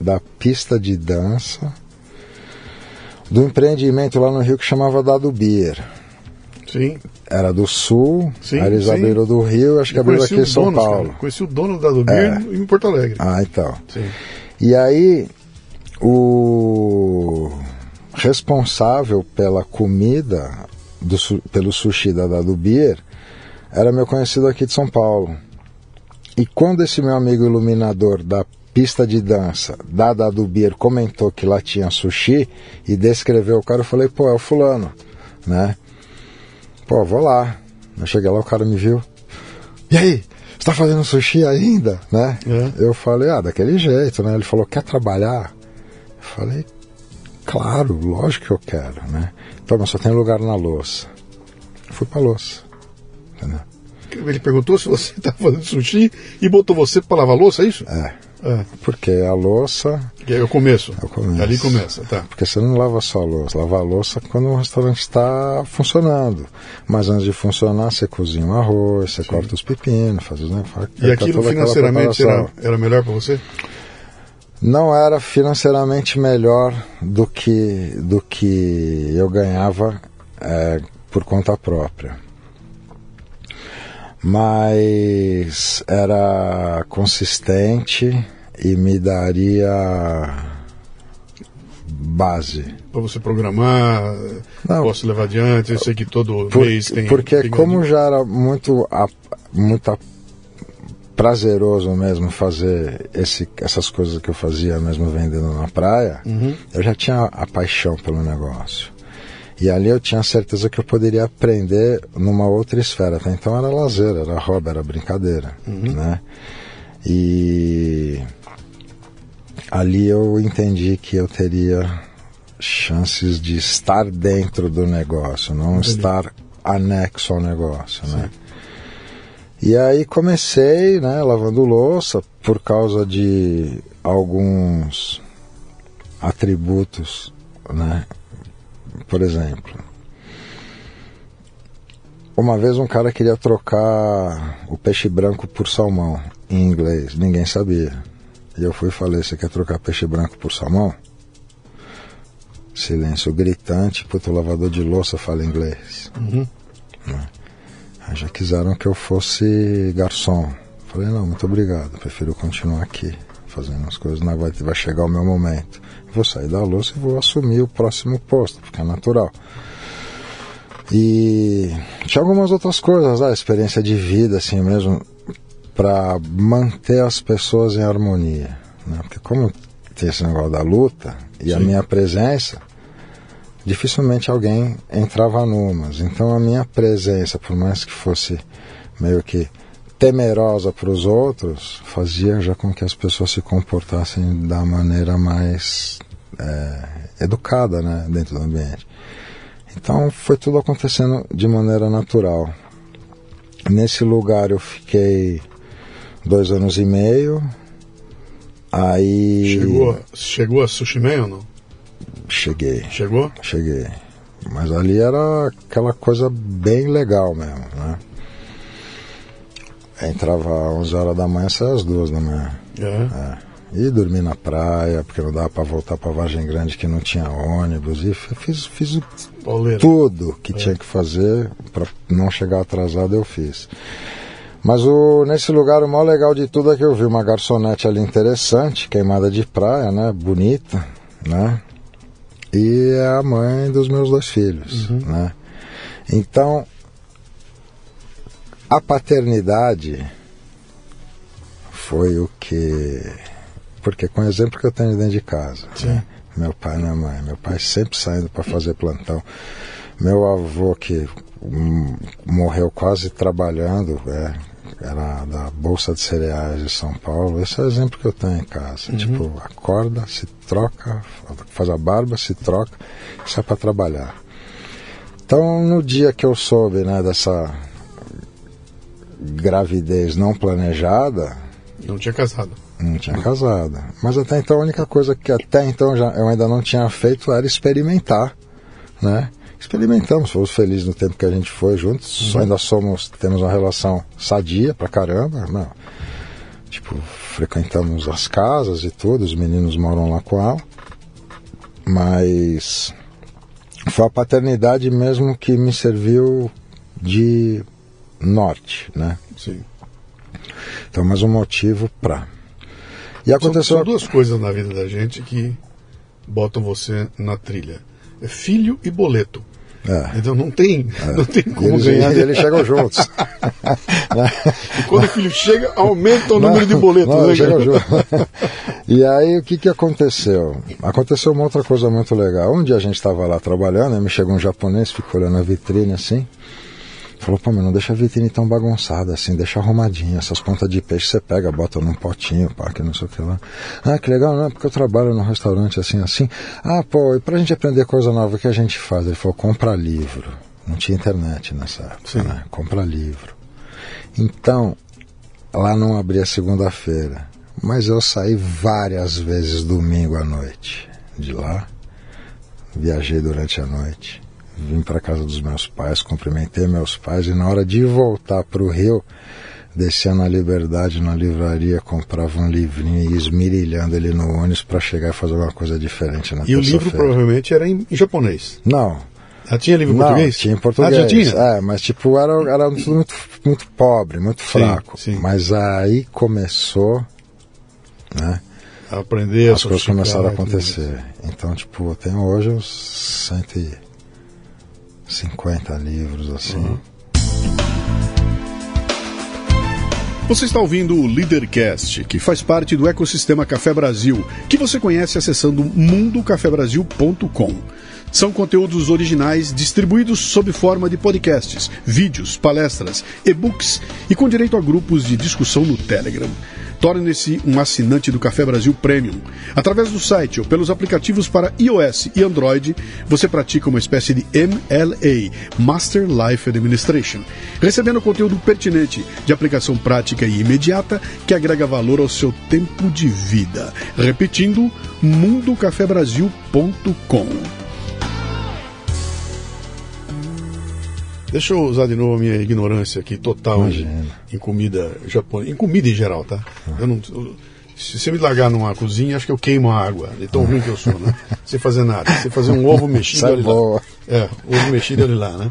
da pista de dança do empreendimento lá no Rio que chamava Dado Beer. Sim. Era do Sul, sim, eles sim. abriram do Rio, acho que abriram aqui em São donos, Paulo. Cara. Conheci o dono da Dado Beer é. em Porto Alegre. Ah, então. Sim. E aí, o responsável pela comida, do, pelo sushi da Dado Beer, era meu conhecido aqui de São Paulo. E quando esse meu amigo iluminador da pista de dança da Dado Beer comentou que lá tinha sushi e descreveu o cara, eu falei, pô, é o fulano, né? Pô, vou lá. Eu cheguei lá, o cara me viu. E aí, você tá fazendo sushi ainda, né? É. Eu falei, ah, daquele jeito, né? Ele falou, quer trabalhar? Eu falei, claro, lógico que eu quero, né? Mas só tem lugar na louça. Eu fui pra louça, entendeu? Ele perguntou se você [LAUGHS] tá fazendo sushi e botou você para lavar louça, é isso? É. É. Porque a louça. Que é o começo. É o começo. Ali começa, tá. Porque você não lava só a louça, lava a louça quando o restaurante está funcionando. Mas antes de funcionar, você cozinha o arroz, você Sim. corta os pepinos, faz os negócios. E aquilo financeiramente era, era melhor para você? Não era financeiramente melhor do que, do que eu ganhava é, por conta própria mas era consistente e me daria base. Para você programar, Não, posso levar adiante, eu sei que todo por, mês tem. Porque tem como já era muito, muito prazeroso mesmo fazer esse, essas coisas que eu fazia mesmo vendendo na praia, uhum. eu já tinha a paixão pelo negócio. E ali eu tinha certeza que eu poderia aprender numa outra esfera. Até então era lazer, era hobby, era brincadeira, uhum. né? E ali eu entendi que eu teria chances de estar dentro do negócio, não Entendi. estar anexo ao negócio, né? Sim. E aí comecei, né, lavando louça por causa de alguns atributos, né, por exemplo, uma vez um cara queria trocar o peixe branco por salmão em inglês, ninguém sabia. E eu fui e falei: Você quer trocar peixe branco por salmão? Silêncio gritante, puto, o lavador de louça fala inglês. Uhum. Né? Já quiseram que eu fosse garçom. Falei: Não, muito obrigado, prefiro continuar aqui fazendo as coisas, não vai, vai chegar o meu momento. Vou sair da louça e vou assumir o próximo posto, porque é natural. E tinha algumas outras coisas, a experiência de vida, assim mesmo, para manter as pessoas em harmonia. Né? Porque, como tem esse negócio da luta e Sim. a minha presença, dificilmente alguém entrava numas. Então, a minha presença, por mais que fosse meio que temerosa para os outros fazia já com que as pessoas se comportassem da maneira mais é, educada né, dentro do ambiente. Então foi tudo acontecendo de maneira natural. Nesse lugar eu fiquei dois anos e meio. Aí. Chegou, chegou a Sushi Man ou não? Cheguei. Chegou? Cheguei. Mas ali era aquela coisa bem legal mesmo, né? Entrava às 11 horas da manhã, saia às 2 da manhã. É. é. E dormi na praia, porque não dava para voltar para Vargem Grande que não tinha ônibus. E fiz, fiz tudo que é. tinha que fazer para não chegar atrasado, eu fiz. Mas o, nesse lugar o mais legal de tudo é que eu vi uma garçonete ali interessante, queimada de praia, né? Bonita, né? E é a mãe dos meus dois filhos, uhum. né? Então, a paternidade foi o que. Porque com o exemplo que eu tenho dentro de casa, né? meu pai e minha mãe, meu pai sempre saindo para fazer plantão, meu avô que morreu quase trabalhando, é, era da Bolsa de Cereais de São Paulo. Esse é o exemplo que eu tenho em casa. Uhum. Tipo, acorda, se troca, faz a barba, se troca, sai para trabalhar. Então, no dia que eu soube né, dessa gravidez não planejada. Não tinha casado. Não tinha casado. Mas até então a única coisa que até então já, eu ainda não tinha feito era experimentar, né? Experimentamos, fomos felizes no tempo que a gente foi juntos, uhum. ainda somos, temos uma relação sadia pra caramba, não. Tipo, frequentamos as casas e tudo, os meninos moram lá com ela. Mas foi a paternidade mesmo que me serviu de norte, né? Sim. Então, mais um motivo para. E aconteceu. São, são duas coisas na vida da gente que botam você na trilha: é filho e boleto. É. Então não tem, é. não tem como eles, ganhar. Eles chegam juntos. [LAUGHS] e quando o filho chega, aumenta o não, número de boletos. Não, né, chegam juntos. e aí o que, que aconteceu? Aconteceu uma outra coisa muito legal. Um dia a gente estava lá trabalhando, me chegou um japonês, ficou olhando a vitrine assim. Falou, pô, mas não deixa a vitrine tão bagunçada assim, deixa arrumadinha. Essas pontas de peixe você pega, bota num potinho, pá, que não sei o que lá. Ah, que legal, não é porque eu trabalho num restaurante assim, assim. Ah, pô, e pra gente aprender coisa nova, o que a gente faz? Ele falou, compra livro. Não tinha internet nessa época, Sim. né? Compra livro. Então, lá não abria segunda-feira. Mas eu saí várias vezes domingo à noite de lá. Viajei durante a noite vim para casa dos meus pais, cumprimentei meus pais e na hora de voltar para o Rio, descia na Liberdade, na livraria, comprava um livrinho e esmirilhando ele no ônibus para chegar e fazer alguma coisa diferente na E o livro provavelmente era em, em japonês? Não. Já tinha livro em não, português? tinha em português. Ah, já tinha? É, mas tipo, era, era tudo muito, muito pobre, muito fraco. Sim, sim. Mas aí começou, né? aprender As coisas começaram a acontecer. Então, tipo, eu tenho hoje uns cento e 50 livros assim. Uhum. Você está ouvindo o Leadercast, que faz parte do ecossistema Café Brasil, que você conhece acessando mundocafebrasil.com. São conteúdos originais distribuídos sob forma de podcasts, vídeos, palestras, e-books e com direito a grupos de discussão no Telegram. Torne-se um assinante do Café Brasil Premium. Através do site ou pelos aplicativos para iOS e Android, você pratica uma espécie de MLA, Master Life Administration, recebendo conteúdo pertinente, de aplicação prática e imediata que agrega valor ao seu tempo de vida. Repetindo, mundocafebrasil.com. Deixa eu usar de novo a minha ignorância aqui total em, em, comida japonesa, em comida em geral, tá? Eu não, se você me largar numa cozinha, acho que eu queimo a água, de tão ruim que eu sou, né? [LAUGHS] Sem fazer nada. Sem fazer um ovo mexido ali boa. lá. É, ovo mexido ali lá, né?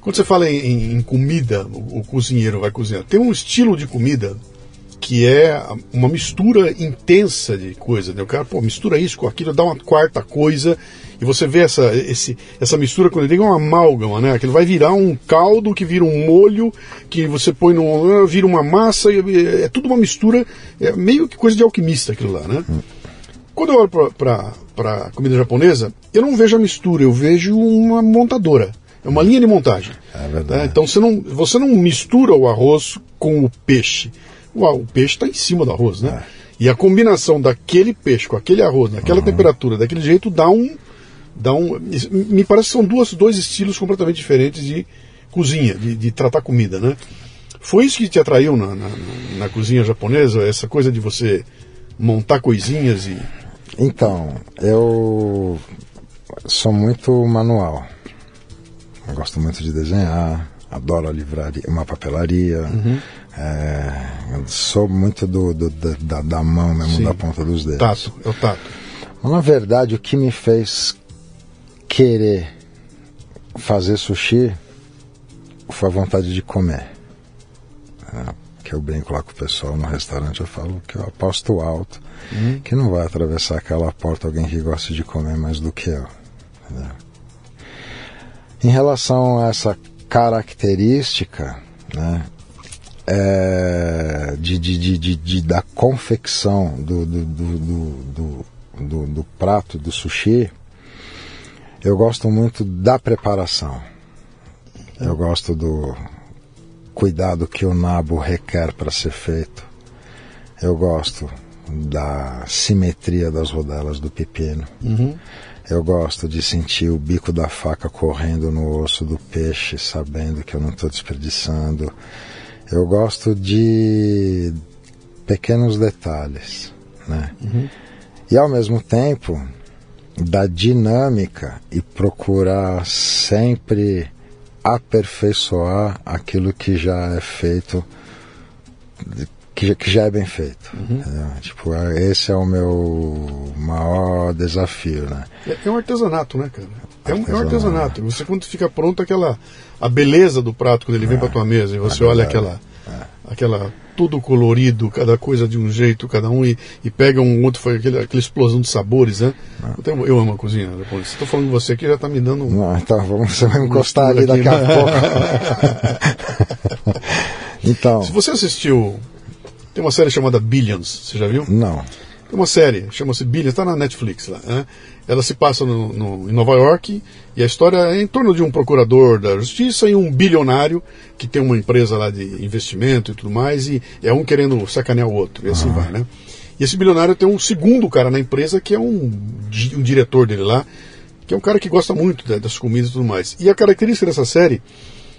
Quando você fala em, em comida, o, o, cozinheiro vai cozinhar. Tem um estilo de comida que é uma mistura intensa de coisa. Né? O cara, pô, mistura isso com aquilo, dá uma quarta coisa e você vê essa, esse, essa mistura quando ele tem uma amálgama, né? Aquilo vai virar um caldo que vira um molho, que você põe no. vira uma massa, e, é tudo uma mistura, é meio que coisa de alquimista aquilo lá, né? Quando eu olho para comida japonesa, eu não vejo a mistura, eu vejo uma montadora. É uma linha de montagem. É verdade. Né? Então você não, você não mistura o arroz com o peixe. O, peixe está em cima do arroz, né? É. E a combinação daquele peixe com aquele arroz, naquela uhum. temperatura, daquele jeito, dá um, dá um. Me parece que são duas, dois estilos completamente diferentes de cozinha, de, de tratar comida, né? Foi isso que te atraiu na, na, na, cozinha japonesa? Essa coisa de você montar coisinhas e. Então, eu sou muito manual. Eu gosto muito de desenhar, adoro a livraria, uma papelaria. Uhum. É, sou muito do, do da, da, mão mesmo, Sim. da ponta dos dedos. Tato, o tato. Mas, na verdade, o que me fez querer fazer sushi foi a vontade de comer. É, que eu brinco lá com o pessoal no restaurante, eu falo que eu aposto alto, uhum. que não vai atravessar aquela porta alguém que gosta de comer mais do que eu. Entendeu? Em relação a essa característica, né, é, de, de, de, de, da confecção do, do, do, do, do prato do sushi, eu gosto muito da preparação. Eu gosto do cuidado que o nabo requer para ser feito. Eu gosto da simetria das rodelas do pepino. Uhum. Eu gosto de sentir o bico da faca correndo no osso do peixe, sabendo que eu não estou desperdiçando. Eu gosto de pequenos detalhes, né? Uhum. E ao mesmo tempo da dinâmica e procurar sempre aperfeiçoar aquilo que já é feito que, que já é bem feito. Uhum. Tipo, esse é o meu maior desafio, né? É, é um artesanato, né, cara? É um, é um artesanato. Você quando fica pronto aquela a beleza do prato quando ele vem para tua mesa e você olha aquela aquela tudo colorido, cada coisa de um jeito, cada um, e, e pega um outro, foi aquele, aquela explosão de sabores, né? Então, eu amo a cozinha japonesa. Estou falando de você aqui, já está me dando um. Vamos, você vai encostar ali daqui a pouco. [LAUGHS] então. Se você assistiu tem uma série chamada Billions, você já viu? Não. Tem uma série, chama-se Billions, está na Netflix lá. Né? Ela se passa no, no, em Nova York e a história é em torno de um procurador da justiça e um bilionário que tem uma empresa lá de investimento e tudo mais, e é um querendo sacanear o outro, e assim vai, né? E esse bilionário tem um segundo cara na empresa que é um, um diretor dele lá, que é um cara que gosta muito das comidas e tudo mais. E a característica dessa série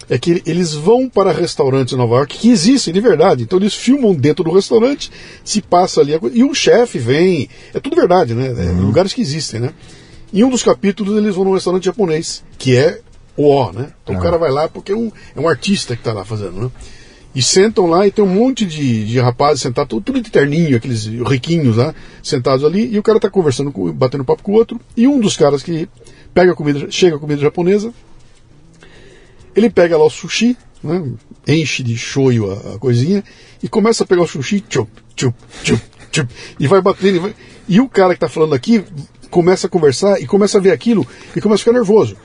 é que eles vão para restaurantes em Nova York que existem de verdade. Então eles filmam dentro do restaurante, se passa ali a coisa, e o chefe vem. É tudo verdade, né? É, uhum. Lugares que existem, né? Em um dos capítulos eles vão num restaurante japonês, que é o O, né? Então uhum. o cara vai lá porque é um, é um artista que está lá fazendo, né? E sentam lá e tem um monte de, de rapazes sentados, tudo, tudo de terninho, aqueles riquinhos lá, sentados ali, e o cara está conversando, com, batendo papo com o outro, e um dos caras que pega a comida, chega a comida japonesa, ele pega lá o sushi, né, enche de shoyu a, a, coisinha e começa a pegar o sushi, tchup, tchup, tchup, tchup, e vai batendo. E, vai... e o cara que está falando aqui começa a conversar e começa a ver aquilo e começa a ficar nervoso.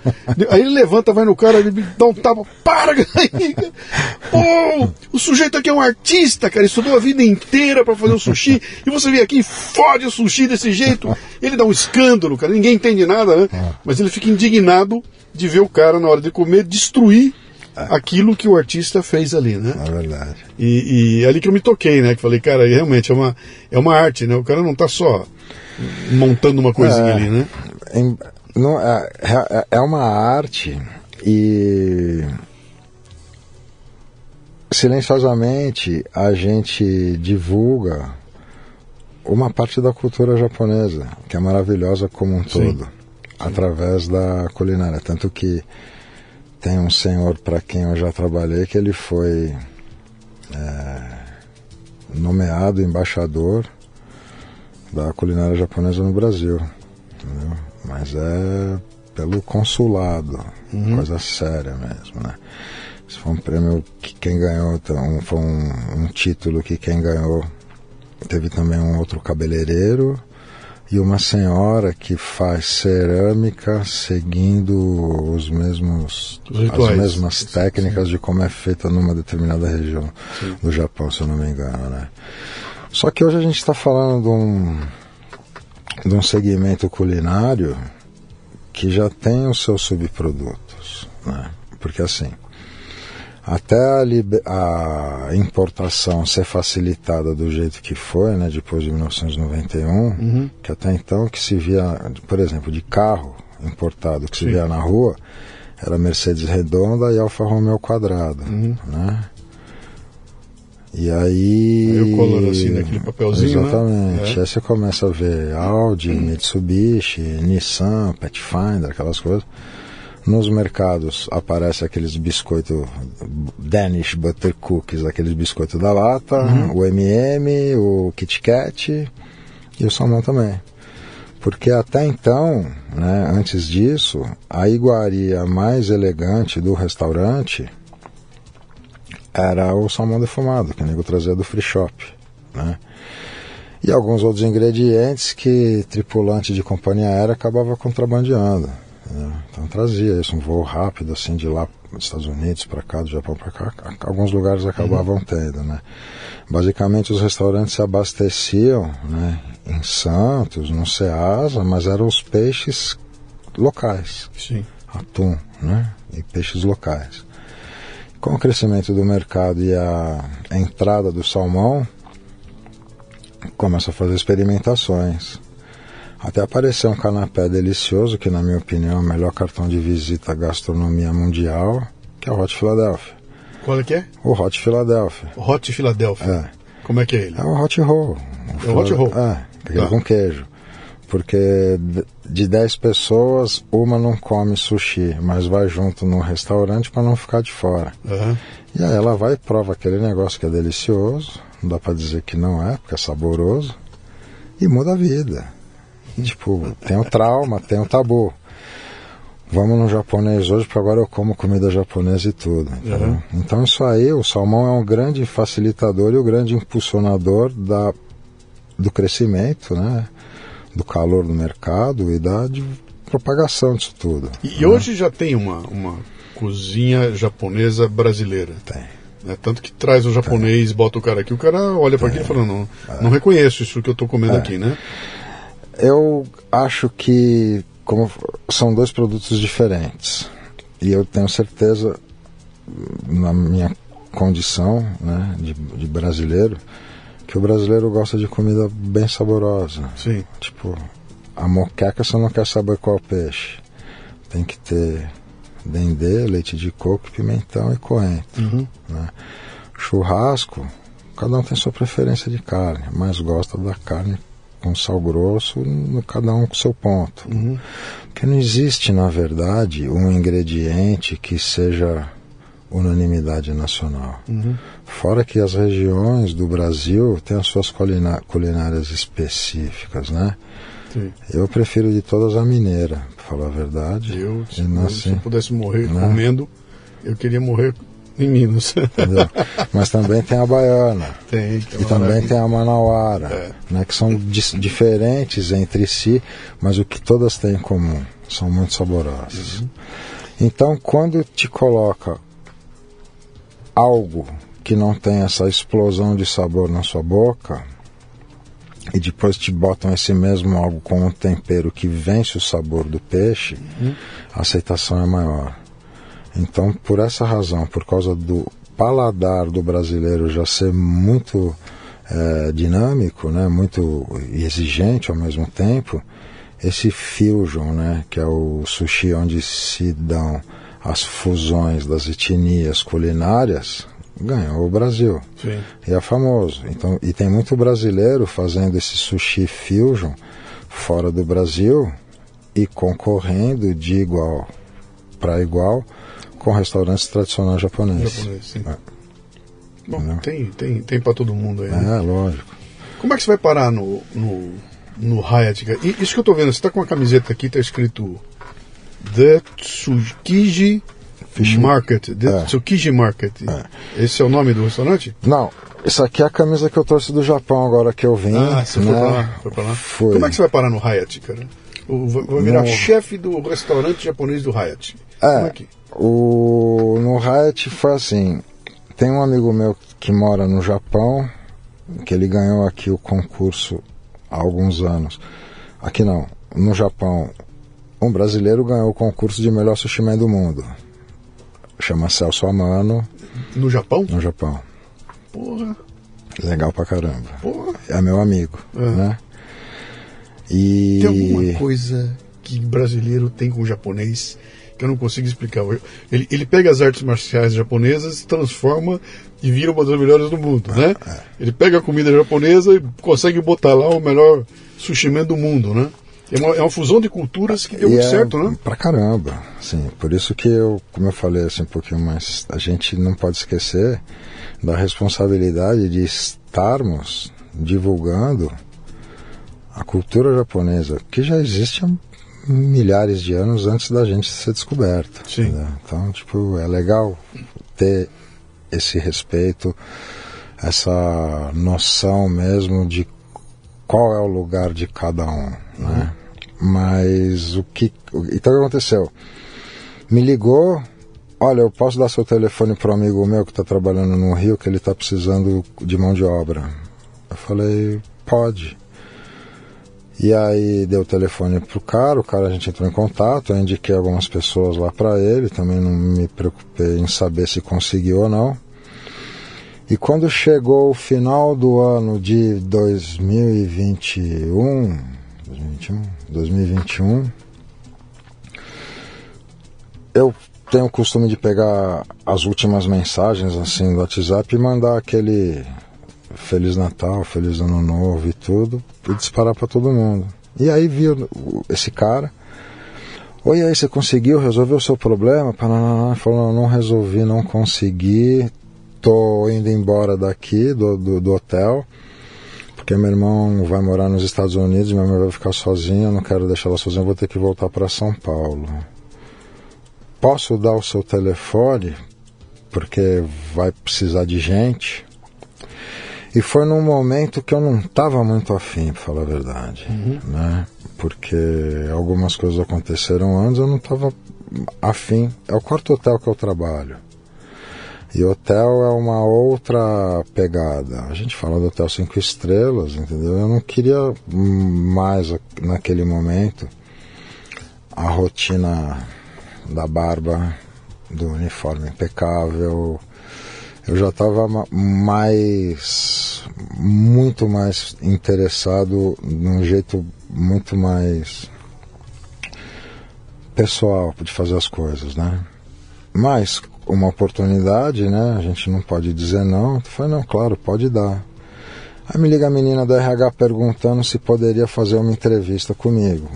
Aí ele levanta, vai no cara, ele dá um tapa, para! [LAUGHS] Pô, o sujeito aqui é um artista, cara, estudou a vida inteira para fazer o sushi e você vem aqui e fode o sushi desse jeito. Ele dá um escândalo, cara, ninguém entende nada, né? Mas ele fica indignado de ver o cara, na hora de comer, destruir aquilo que o artista fez ali, né? É verdade. E, e é ali que eu me toquei, né? Que falei, cara, realmente é uma, é uma arte, né? O cara não está só montando uma coisinha é, ali, né? Em, não, é, é, é uma arte e silenciosamente a gente divulga uma parte da cultura japonesa, que é maravilhosa como um Sim. todo através da culinária. Tanto que tem um senhor para quem eu já trabalhei que ele foi é, nomeado embaixador da culinária japonesa no Brasil. Entendeu? Mas é pelo consulado, uhum. coisa séria mesmo, né? Isso foi um prêmio que quem ganhou, então, foi um, um título que quem ganhou teve também um outro cabeleireiro e uma senhora que faz cerâmica seguindo os mesmos os as mesmas técnicas Sim. de como é feita numa determinada região Sim. do Japão, se eu não me engano, né? Só que hoje a gente está falando de um, de um segmento culinário que já tem os seus subprodutos, né? Porque assim, até a, a, importação ser facilitada do jeito que foi, né, depois de 1991, uhum. que até então que se via, por exemplo, de carro importado que Sim. se via na rua, era Mercedes redonda e Alfa Romeo quadrado, uhum. né? E aí. Aí o color assim, naquele papelzinho. Né? Exatamente. Né? Aí você começa a ver Audi. Mitsubishi, Nissan, Pathfinder, aquelas coisas. Nos mercados aparece aqueles biscoitos Danish Butter Cookies, aqueles biscoitos da lata, uhum. o MM, o Kit Kat e o salmão também. Porque até então, né, antes disso, a iguaria mais elegante do restaurante era o salmão defumado, que o nego trazia do free shop. Né? E alguns outros ingredientes que tripulante de companhia aérea acabava contrabandeando. Né? Então trazia isso, um voo rápido assim de lá dos Estados Unidos para cá, do Japão para cá, alguns lugares acabavam uhum. tendo, né? Basicamente os restaurantes se abasteciam, né, em Santos, no Ceasa, mas eram os peixes locais. Sim. Atum, né? E peixes locais. Com o crescimento do mercado e a entrada do salmão, começa a fazer experimentações. Até apareceu um canapé delicioso, que na minha opinião é o melhor cartão de visita à gastronomia mundial, que é o Hot Philadelphia. Qual é que é? O Hot Philadelphia. O Hot Philadelphia. É. Como é que é ele? É o Hot Roll. É o Hot Roll. É, aquele Tá. com queijo. Porque de 10 pessoas, uma não come sushi, mas vai junto num restaurante para não ficar de fora. Aham. E aí ela vai e prova aquele negócio que é delicioso, não dá para dizer que não é, porque é saboroso, e muda a vida. E, tipo, tem o trauma, tem o tabu. Vamos no japonês hoje, porque agora eu como comida japonesa e tudo. Uhum. Então isso aí, o salmão é um grande facilitador e o grande impulsionador da, do crescimento, né? Do calor do mercado e da de propagação disso tudo. E, e hoje já tem uma, uma cozinha japonesa brasileira. Tem. né? Tanto que traz o japonês, bota o cara aqui, o cara olha para aquilo e fala, não, não reconheço isso que eu estou comendo aqui, né? Eu acho que como são dois produtos diferentes e eu tenho certeza na minha condição né, de, de brasileiro que o brasileiro gosta de comida bem saborosa. Sim. Tipo, a moqueca você não quer saber qual peixe. Tem que ter dendê, leite de coco, pimentão e coentro. Uhum. né? Churrasco, cada um tem sua preferência de carne, mas gosta da carne com sal grosso, no- cada um com seu ponto. Uhum. Porque não existe, na verdade, um ingrediente que seja unanimidade nacional. Uhum. Fora que as regiões do Brasil têm as suas culinárias específicas, né? Sim. Eu prefiro de todas a mineira, pra falar a verdade. Eu, se, nasci, se eu pudesse morrer né? comendo, eu queria morrer em Minas. entendeu? Mas também tem a baiana. [LAUGHS] tem, que é E também maravilha. tem a manauara, É. né, que são dis- diferentes entre si, mas o que todas têm em comum, são muito saborosas. Uhum. Então, quando te coloca algo que não tem essa explosão de sabor na sua boca, e depois te botam esse mesmo algo com um tempero que vence o sabor do peixe, a aceitação é maior. Então, por essa razão, por causa do paladar do brasileiro já ser muito eh, dinâmico, né, muito exigente ao mesmo tempo, esse fusion, né, que é o sushi onde se dão as fusões das etnias culinárias, ganhou o Brasil. Sim. E é famoso. Então, e tem muito brasileiro fazendo esse sushi fusion fora do Brasil e concorrendo de igual para igual com restaurantes tradicionais japoneses. Japonês, sim. É. Bom, tem, tem, tem para todo mundo aí. né? É, lógico. Como é que você vai parar no, no, no Hyatt? E isso que eu tô vendo, você tá com uma camiseta aqui, tá escrito The Tsukiji Fish- Market. The É. Tsukiji Market. Esse é o nome do restaurante? Não, isso aqui é a camisa que eu trouxe do Japão agora que eu vim. Ah, você né? foi pra lá? Foi pra lá? Fui. Como é que você vai parar no Hyatt, cara? Vai virar No- chefe do restaurante japonês do Hyatt. É, que- o, no Hyatt foi assim. Tem um amigo meu que mora no Japão, que ele ganhou aqui o concurso há alguns anos. Aqui não, no Japão, um brasileiro ganhou o concurso de melhor sushi man do mundo. Chama Celso Amano, No Japão? no Japão. Porra, Legal pra caramba. porra. É meu amigo, É. né? E Tem alguma coisa que brasileiro tem com o japonês que eu não consigo explicar. Ele, ele pega as artes marciais japonesas, transforma e vira uma das melhores do mundo, né? Ele pega a comida japonesa e consegue botar lá o melhor sushi man do mundo, né? É uma, é uma fusão de culturas que deu muito é certo, né? Pra caramba, sim. Por isso que eu, como eu falei assim um pouquinho mais, a gente não pode esquecer da responsabilidade de estarmos divulgando a cultura japonesa, que já existe há milhares de anos antes da gente ser descoberto. Sim. entendeu? Então, tipo, é legal ter esse respeito, essa noção mesmo de qual é o lugar de cada um, né? Mas o que. Então o que aconteceu? Me ligou, olha, eu posso dar seu telefone para um amigo meu que está trabalhando no Rio, que ele está precisando de mão de obra. Eu falei, pode. E aí deu o telefone pro cara, o cara a gente entrou em contato, eu indiquei algumas pessoas lá para ele, também não me preocupei em saber se conseguiu ou não. E quando chegou o final do ano de 2021, 2021, 2021, eu tenho o costume de pegar as últimas mensagens assim do WhatsApp e mandar aquele Feliz Natal, Feliz Ano Novo e tudo, e disparar para todo mundo. E aí viu esse cara. Oi, aí você conseguiu resolver o seu problema? Pananana, falou, não resolvi, não consegui. Tô indo embora daqui do, do, do hotel porque meu irmão vai morar nos Estados Unidos, minha mãe vai ficar sozinha, eu não quero deixar ela sozinha, vou ter que voltar para São Paulo posso dar o seu telefone, porque vai precisar de gente. E foi num momento que eu não estava muito afim, para falar a verdade, uhum. né? Porque algumas coisas aconteceram antes, eu não estava afim. É o quarto hotel que eu trabalho. E hotel é uma outra pegada. A gente fala do hotel cinco estrelas, entendeu? Eu não queria mais naquele momento a rotina da barba, do uniforme impecável. Eu já estava mais, muito mais interessado num jeito muito mais pessoal de fazer as coisas, né? Mas uma oportunidade, né? A gente não pode dizer não. Eu falei, não, claro, pode dar. Aí me liga a menina da RH perguntando se poderia fazer uma entrevista comigo.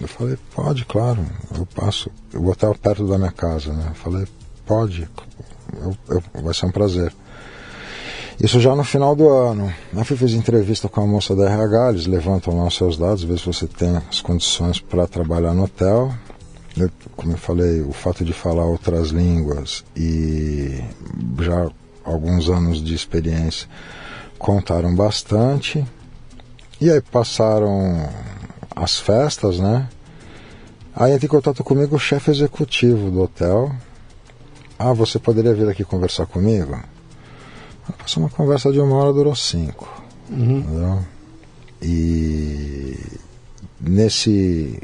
Eu falei, pode, claro, eu passo, eu vou estar perto da minha casa, né? Eu falei, pode, eu, eu, vai ser um prazer. Isso já no final do ano. Eu fazer entrevista com a moça da RH, eles levantam lá os seus dados, ver se você tem as condições para trabalhar no hotel. Eu, como eu falei, o fato de falar outras línguas e já alguns anos de experiência contaram bastante. E aí passaram as festas, né? Aí entra em contato comigo o chefe executivo do hotel. Ah, você poderia vir aqui conversar comigo? Passou uma conversa de uma hora, durou cinco. Uhum. E nesse.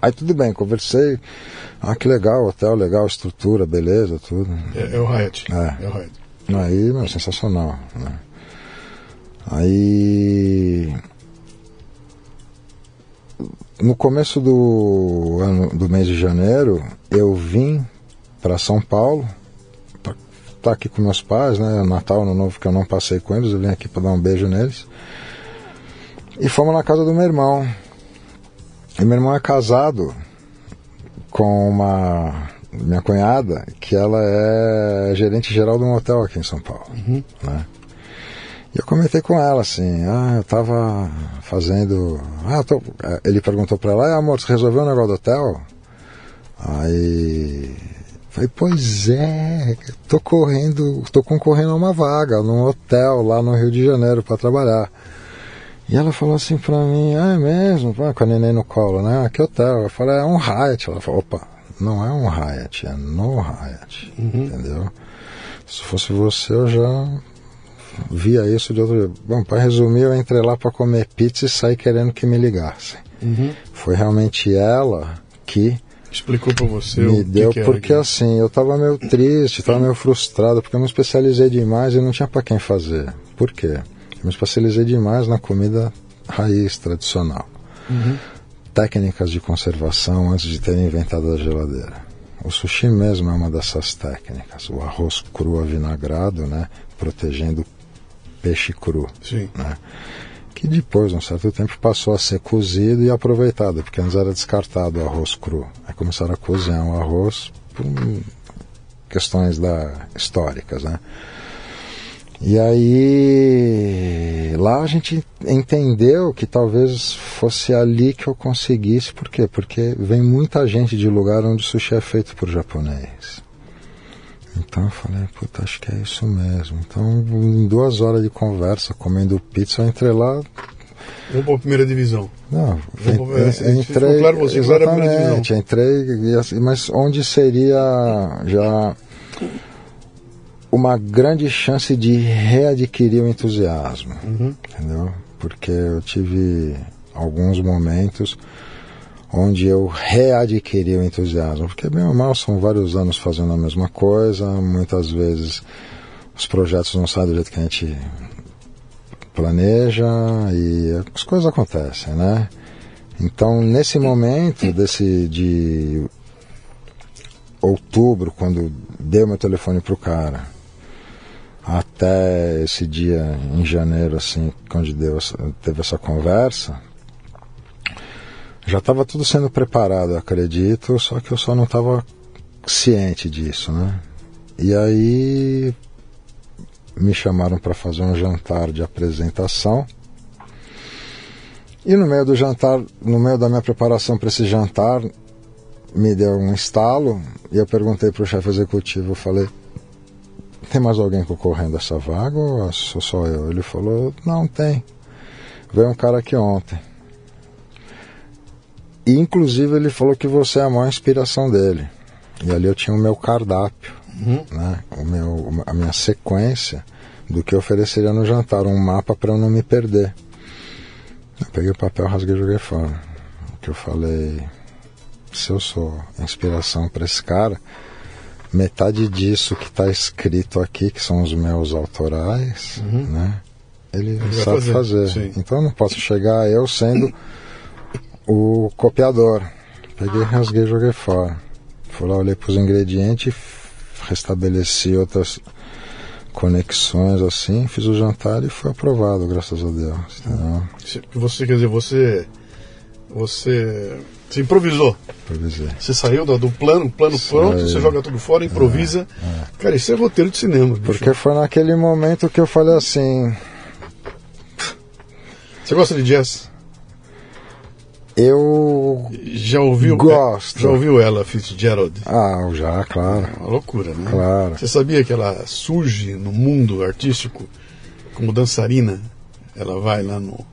Aí tudo bem, conversei. Ah, que legal, hotel legal, estrutura, beleza, tudo. É, é o Hyatt. É. é o Hyatt. Aí, meu, sensacional. Né? Aí no começo do ano do mês de janeiro, eu vim para São Paulo para estar tá aqui com meus pais, né? Natal, Ano Novo que eu não passei com eles, eu vim aqui para dar um beijo neles. E fomos na casa do meu irmão. E meu irmão é casado com uma minha cunhada, que ela é gerente geral de um hotel aqui em São Paulo, uhum. né? E eu comentei com ela assim, ah, eu tava fazendo. Ah, tô... Ele perguntou para ela, ah, amor, você resolveu o negócio do hotel? Aí. Falei, pois é, tô correndo, tô concorrendo a uma vaga num hotel lá no Rio de Janeiro para trabalhar. E ela falou assim pra mim, ah, é mesmo? Ah, com a neném no colo, né? Ah, que hotel? Eu falei, é um Hyatt. Ela falou, opa, não é um Hyatt, é no Hyatt, uhum. entendeu? Se fosse você, eu já via isso de outro. Bom, para resumir, eu entrei lá para comer pizza e saí querendo que me ligassem. Uhum. Foi realmente ela que explicou para você me deu que que porque assim eu estava meio triste, estava meio frustrado porque eu me especializei demais e não tinha para quem fazer. Por quê? Eu me especializei demais na comida raiz tradicional. Uhum. Técnicas de conservação antes de terem inventado a geladeira. O sushi mesmo é uma dessas técnicas. O arroz cru avinagrado, né, protegendo peixe cru. Sim. Né? Que depois, um certo tempo, passou a ser cozido e aproveitado, porque antes era descartado o arroz cru. Aí começaram a cozinhar o arroz por questões da, históricas, né? E aí lá a gente entendeu que talvez fosse ali que eu conseguisse, por quê? Porque vem muita gente de lugar onde o sushi é feito por japonês. Então eu falei, puta, acho que é isso mesmo. Então, em duas horas de conversa, comendo pizza, eu entrei lá. Vamos para a primeira divisão. Não, entrei. Claro, você exatamente, entrei, assim, mas onde seria já uma grande chance de readquirir o entusiasmo. Uhum. Entendeu? Porque eu tive alguns momentos onde eu readquiri o entusiasmo, porque bem ou mal são vários anos fazendo a mesma coisa, muitas vezes os projetos não saem do jeito que a gente planeja e as coisas acontecem, né? Então, nesse momento desse de outubro, quando dei meu telefone pro cara, até esse dia em janeiro, assim, quando deu, teve essa conversa, já estava tudo sendo preparado, acredito, só que eu só não estava ciente disso, né? E aí me chamaram para fazer um jantar de apresentação. E no meio do jantar, no meio da minha preparação para esse jantar, me deu um estalo e eu perguntei para o chefe executivo, falei, tem mais alguém concorrendo a essa vaga ou sou só eu? Ele falou, não tem. Veio um cara aqui ontem. E inclusive ele falou que você é a maior inspiração dele. E ali eu tinha o meu cardápio, uhum. né? o meu, a minha sequência do que eu ofereceria no jantar, um mapa para eu não me perder. Eu peguei o papel, rasguei e joguei fora. O que eu falei, se eu sou inspiração para esse cara, metade disso que está escrito aqui, que são os meus autorais, uhum. né? Ele, ele sabe fazer. fazer. Então eu não posso chegar eu sendo o copiador. Peguei, rasguei e joguei fora. Fui lá, olhei para os ingredientes, restabeleci outras conexões assim, fiz o jantar e foi aprovado, graças a Deus. Entendeu? Você quer dizer, você você você improvisou. Improvisei. Você saiu do, do plano, plano pronto, você joga tudo fora, improvisa. É, é. Cara, isso é roteiro de cinema. Bicho. Porque foi naquele momento que eu falei assim. Você gosta de jazz? Eu já ouviu gosto. Já ouviu ela Fitzgerald? Ah, já, claro. É uma loucura, né? Claro. Você sabia que ela surge no mundo artístico como dançarina? Ela vai lá no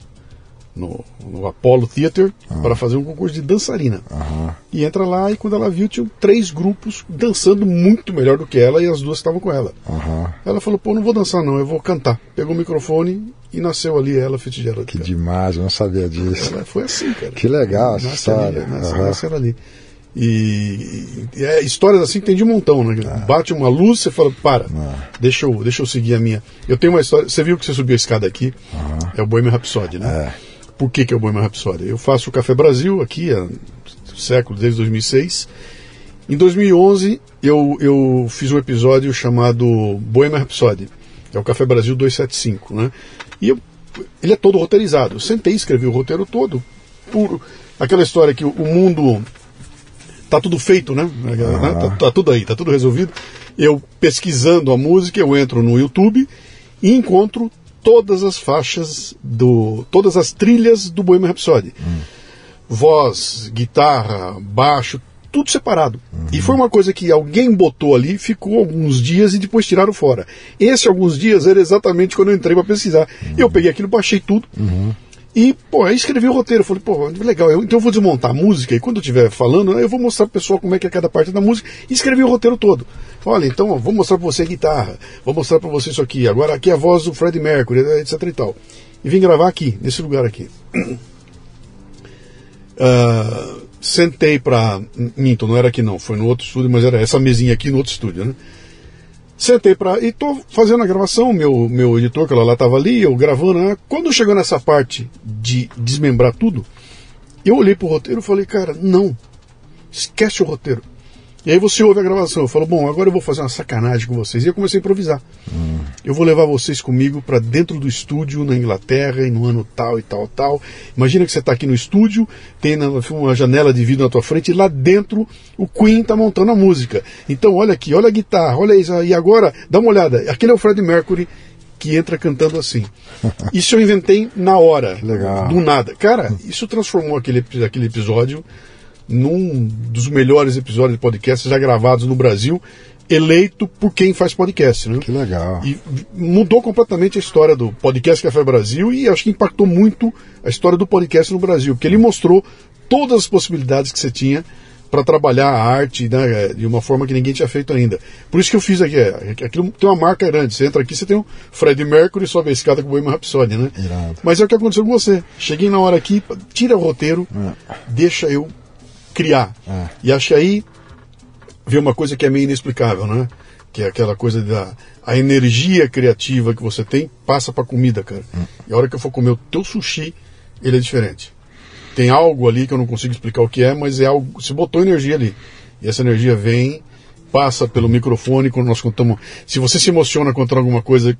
no, no Apollo Theater uhum. para fazer um concurso de dançarina. Uhum. E entra lá e quando ela viu, tinha três grupos dançando muito melhor do que ela e as duas estavam com ela. Uhum. Ela falou, pô, não vou dançar não, eu vou cantar. Pegou o microfone e nasceu ali ela, Fitzgerald. Que demais, eu não sabia disso. Ela foi assim, cara. Que legal essa história. Ali, nasce, nasce ali. E, e é, histórias assim tem de um montão, né? Ah. Bate uma luz, você fala, para, ah. deixa, eu, deixa eu seguir a minha. Eu tenho uma história, você viu que você subiu a escada aqui? É o Bohemian Rhapsody, né? É. Por que, que é o Bohemian Rhapsody? Eu faço o Café Brasil aqui há século, desde 2006. Em 2011, eu, eu fiz um episódio chamado Bohemian Rhapsody. É o Café Brasil 275, né? E eu, ele é todo roteirizado. Eu sentei e escrevi o roteiro todo. Puro. Aquela história que o, o mundo tá tudo feito, né? Ah. Tá, tá, tudo aí, tá tudo resolvido. Eu pesquisando a música, eu entro no YouTube e encontro todas as faixas do. todas as trilhas do Bohemian Rhapsody. Hum. Voz, guitarra, baixo, tudo separado. Uhum. E foi uma coisa que alguém botou ali, ficou alguns dias e depois tiraram fora. Esse alguns dias era exatamente quando eu entrei para pesquisar. Uhum. Eu peguei aquilo, baixei tudo. Uhum. E, pô, aí escrevi o roteiro. Falei, pô, legal, eu, então eu vou desmontar a música e quando eu estiver falando, eu vou mostrar pro pessoal como é que é cada parte da música. E escrevi o roteiro todo. Olha, então vou mostrar para você a guitarra, vou mostrar para você isso aqui. Agora aqui é a voz do Freddie Mercury, etc e tal. E vim gravar aqui, nesse lugar aqui. Uh, [CLEARS THROAT] sentei para Minto, não era aqui não, foi no outro estúdio, mas era essa mesinha aqui no outro estúdio, né? Sentei para e tô fazendo a gravação, meu meu editor que ela lá estava ali, eu gravando, né? Quando chegou nessa parte de desmembrar tudo, eu olhei pro roteiro e falei, cara, não. Esquece o roteiro. E aí você ouve a gravação, eu falo, bom, agora eu vou fazer uma sacanagem com vocês. E eu comecei a improvisar. Hum. Eu vou levar vocês comigo para dentro do estúdio na Inglaterra e no ano tal e tal tal. Imagina que você está aqui no estúdio, tem uma janela de vidro na tua frente e lá dentro o Queen está montando a música. Então olha aqui, olha a guitarra, olha isso. E agora, dá uma olhada, aquele é o Fred Mercury que entra cantando assim. [LAUGHS] Isso eu inventei na hora, Legal. do nada. Cara, isso transformou aquele, aquele episódio num dos melhores episódios de podcast já gravados no Brasil, eleito por quem faz podcast. Né? Que legal. E mudou completamente a história do podcast Café Brasil e acho que impactou muito a história do podcast no Brasil, porque ele mostrou todas as possibilidades que você tinha para trabalhar a arte né, de uma forma que ninguém tinha feito ainda. Por isso que eu fiz aqui. É, aquilo tem uma marca grande. Você entra aqui, você tem um Fred Mercury sobe a escada com o Bohemian Rhapsody, né? Irado. Mas é o que aconteceu com você. Cheguei na hora aqui, tira o roteiro, É. deixa eu criar. É. E acho que aí vê uma coisa que é meio inexplicável, né? Que é aquela coisa da a energia criativa que você tem passa pra comida, cara. E a hora que eu for comer o teu sushi, ele é diferente. Tem algo ali que eu não consigo explicar o que é, mas é algo. Você botou energia ali. E essa energia vem, passa pelo microfone quando nós contamos. Se você se emociona contando alguma coisa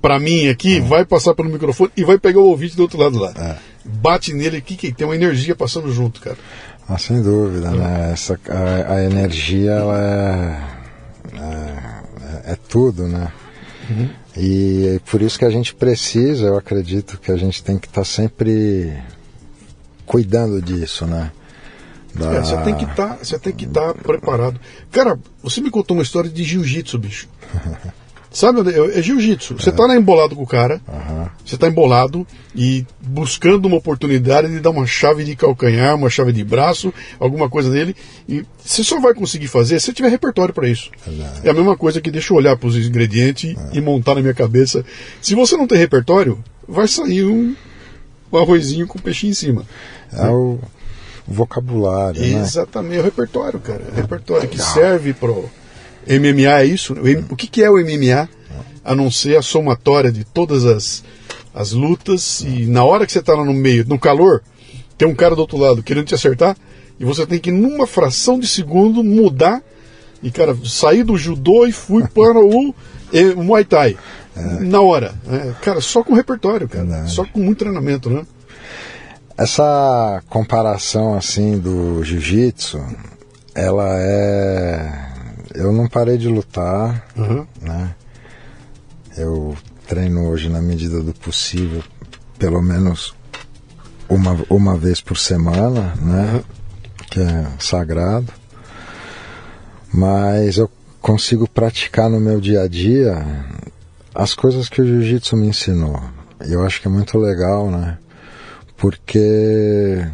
pra mim aqui, vai passar pelo microfone e vai pegar o ouvinte do outro lado lá. É. Bate nele aqui que tem uma energia passando junto, cara. Ah, sem dúvida, né? Essa, a, a energia ela é, é, é tudo, né? E é por isso que a gente precisa, eu acredito que a gente tem que estar sempre cuidando disso, né? Da- É, você tem que estar, você tem que estar preparado. Cara, você me contou uma história de jiu-jitsu, bicho. [LAUGHS] Sabe, é é jiu-jitsu. Você tá lá embolado com o cara, Aham. você tá embolado e buscando uma oportunidade de dar uma chave de calcanhar, uma chave de braço, alguma coisa dele, e você só vai conseguir fazer se você tiver repertório para isso. É a mesma coisa que deixa eu olhar para os ingredientes e montar na minha cabeça. Se você não tem repertório, vai sair um, um arrozinho com peixinho em cima. É o vocabulário, né? Exatamente, é o repertório, cara. É o repertório que serve pro MMA é isso. O M- O que, que é o MMA? A não ser a somatória de todas as, as lutas e na hora que você tá lá no meio, no calor, tem um cara do outro lado querendo te acertar e você tem que, numa fração de segundo, mudar e, cara, sair do judô e fui para o, o Muay Thai. Na hora. É, cara, só com repertório, cara. Verdade. Só com muito treinamento, né? Essa comparação assim do jiu-jitsu, ela é. Eu não parei de lutar, Uhum. né? Eu treino hoje na medida do possível, pelo menos uma, uma vez por semana, né? Que é sagrado. Mas eu consigo praticar no meu dia a dia as coisas que o jiu-jitsu me ensinou. Eu acho que é muito legal, né? Porque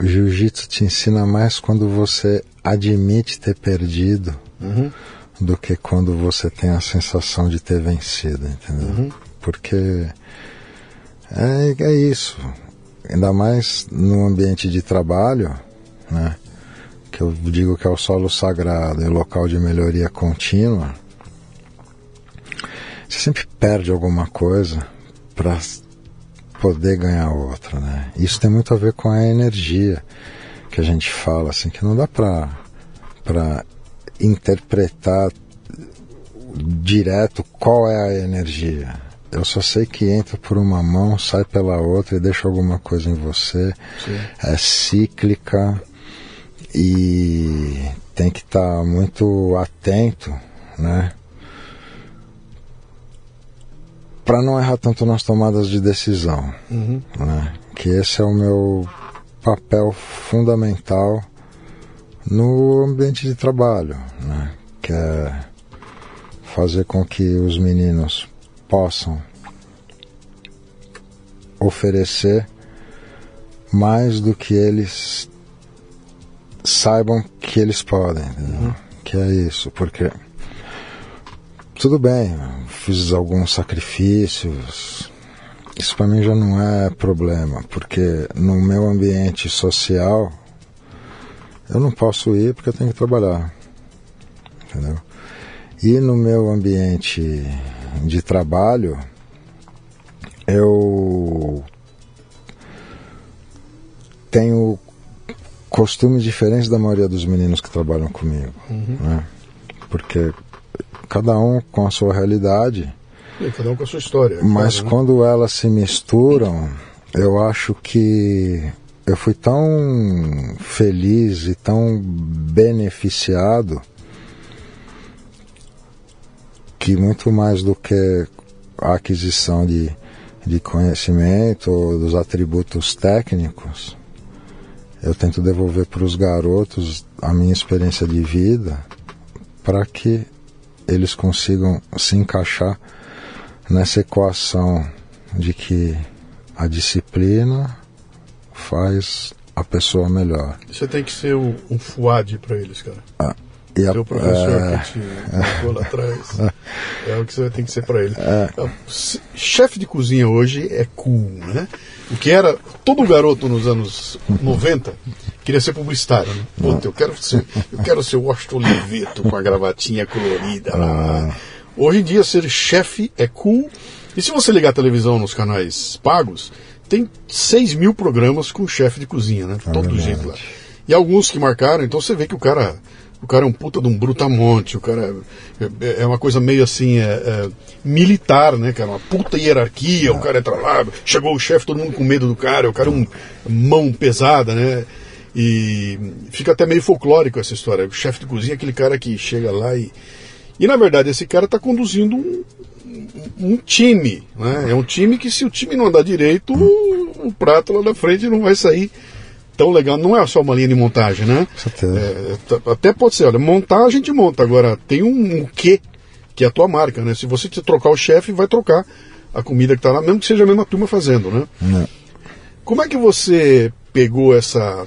o jiu-jitsu te ensina mais quando você admite ter perdido do que quando você tem a sensação de ter vencido, entendeu? Porque é, é isso. Ainda mais no ambiente de trabalho, né? Que eu digo que é o solo sagrado e o local de melhoria contínua. Você sempre perde alguma coisa para poder ganhar outra, né? Isso tem muito a ver com a energia que a gente fala, assim, que não dá para para interpretar direto qual é a energia. Eu só sei que entra por uma mão, sai pela outra e deixa alguma coisa em você. É cíclica e tem que estar muito atento, né? Para não errar tanto nas tomadas de decisão, né? Que esse é o meu papel fundamental no ambiente de trabalho, né? Que é fazer com que os meninos possam oferecer mais do que eles saibam que eles podem, entendeu? que é isso, porque tudo bem, fiz alguns sacrifícios, isso para mim já não é problema, porque no meu ambiente social eu não posso ir porque eu tenho que trabalhar, entendeu? E no meu ambiente de trabalho eu tenho costumes diferentes da maioria dos meninos que trabalham comigo, né? Porque cada um com a sua realidade, E cada um com a sua história. mas claro, né? quando elas se misturam, eu acho que eu fui tão feliz e tão beneficiado que muito mais do que a aquisição de, de conhecimento ou dos atributos técnicos, eu tento devolver para os garotos a minha experiência de vida para que eles consigam se encaixar nessa equação de que a disciplina faz a pessoa melhor. Você tem que ser um, um fuad para eles, cara. Ah, e Seu professor é, que te é, lá atrás. [LAUGHS] É o que você tem que ser para ele. É. Chefe de cozinha hoje é cool, né? O que era. Todo garoto nos anos 90 queria ser publicitário, né? Puta, eu quero ser, eu quero ser o Washington Oliveto com a gravatinha colorida lá. Ah. Hoje em dia, ser chefe é cool. E se você ligar a televisão nos canais pagos, tem 6 mil programas com chefe de cozinha, né? É Todo jeito lá. E alguns que marcaram, então você vê que o cara o cara é um puta de um brutamonte, o cara é, é uma coisa meio assim, é, é, militar, né, cara? Uma puta hierarquia, o cara entra lá, chegou o chefe, todo mundo com medo do cara, o cara é um mão pesada, né? E fica até meio folclórico essa história. O chefe de cozinha é aquele cara que chega lá e. E na verdade esse cara está conduzindo um, um time, né? É um time que se o time não andar direito, o, o prato lá na frente não vai sair tão legal. Não é só uma linha de montagem, né? É, até pode ser, olha, montar a gente monta. Agora, tem um, um quê que é a tua marca, né? Se você te trocar o chefe, vai trocar a comida que está lá, mesmo que seja a mesma turma fazendo, né? É. Como é que você pegou essa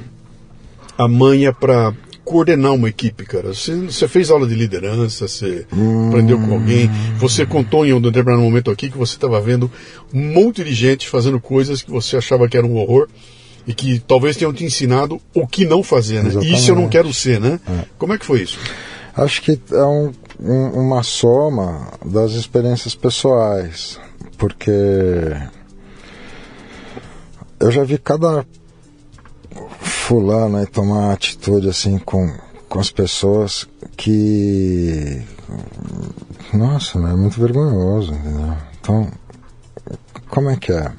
a manha para coordenar uma equipe, cara? Você, você, fez aula de liderança, você hum. aprendeu com alguém, você contou em um determinado momento aqui que você estava vendo um monte de gente fazendo coisas que você achava que era um horror e que talvez tenham te ensinado o que não fazer, né? Exatamente. Isso eu não quero ser, né? É. Como é que foi isso? Acho que é um, um, uma soma das experiências pessoais, porque eu já vi cada fulano aí tomar atitude assim com, com as pessoas que nossa, né, é muito vergonhoso, entendeu? Então, como é que é?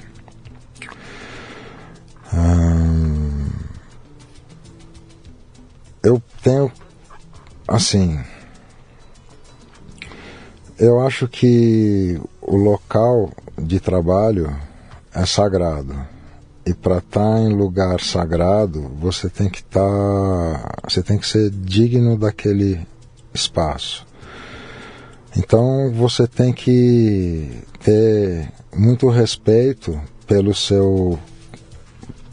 Hum, eu tenho, assim, eu acho que o local de trabalho é sagrado. E para estar tá em lugar sagrado, você tem que estar, tá, você tem que ser digno daquele espaço. Então você tem que ter muito respeito pelo seu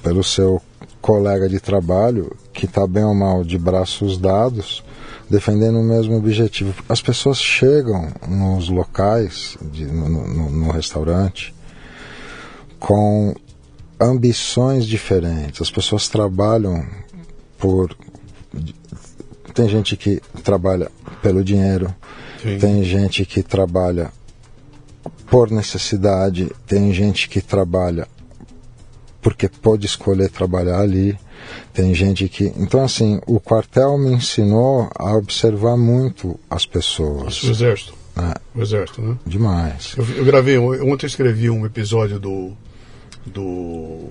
pelo seu colega de trabalho que está bem ou mal de braços dados, defendendo o mesmo objetivo. As pessoas chegam nos locais, de, no, no, no restaurante, com ambições diferentes. As pessoas trabalham por. Tem gente que trabalha pelo dinheiro, Sim. tem gente que trabalha por necessidade, tem gente que trabalha porque pode escolher trabalhar ali. Tem gente que. Então, assim, o quartel me ensinou a observar muito as pessoas. O exército. É. O exército, né? Demais. Eu, eu gravei, ontem eu escrevi um episódio do, do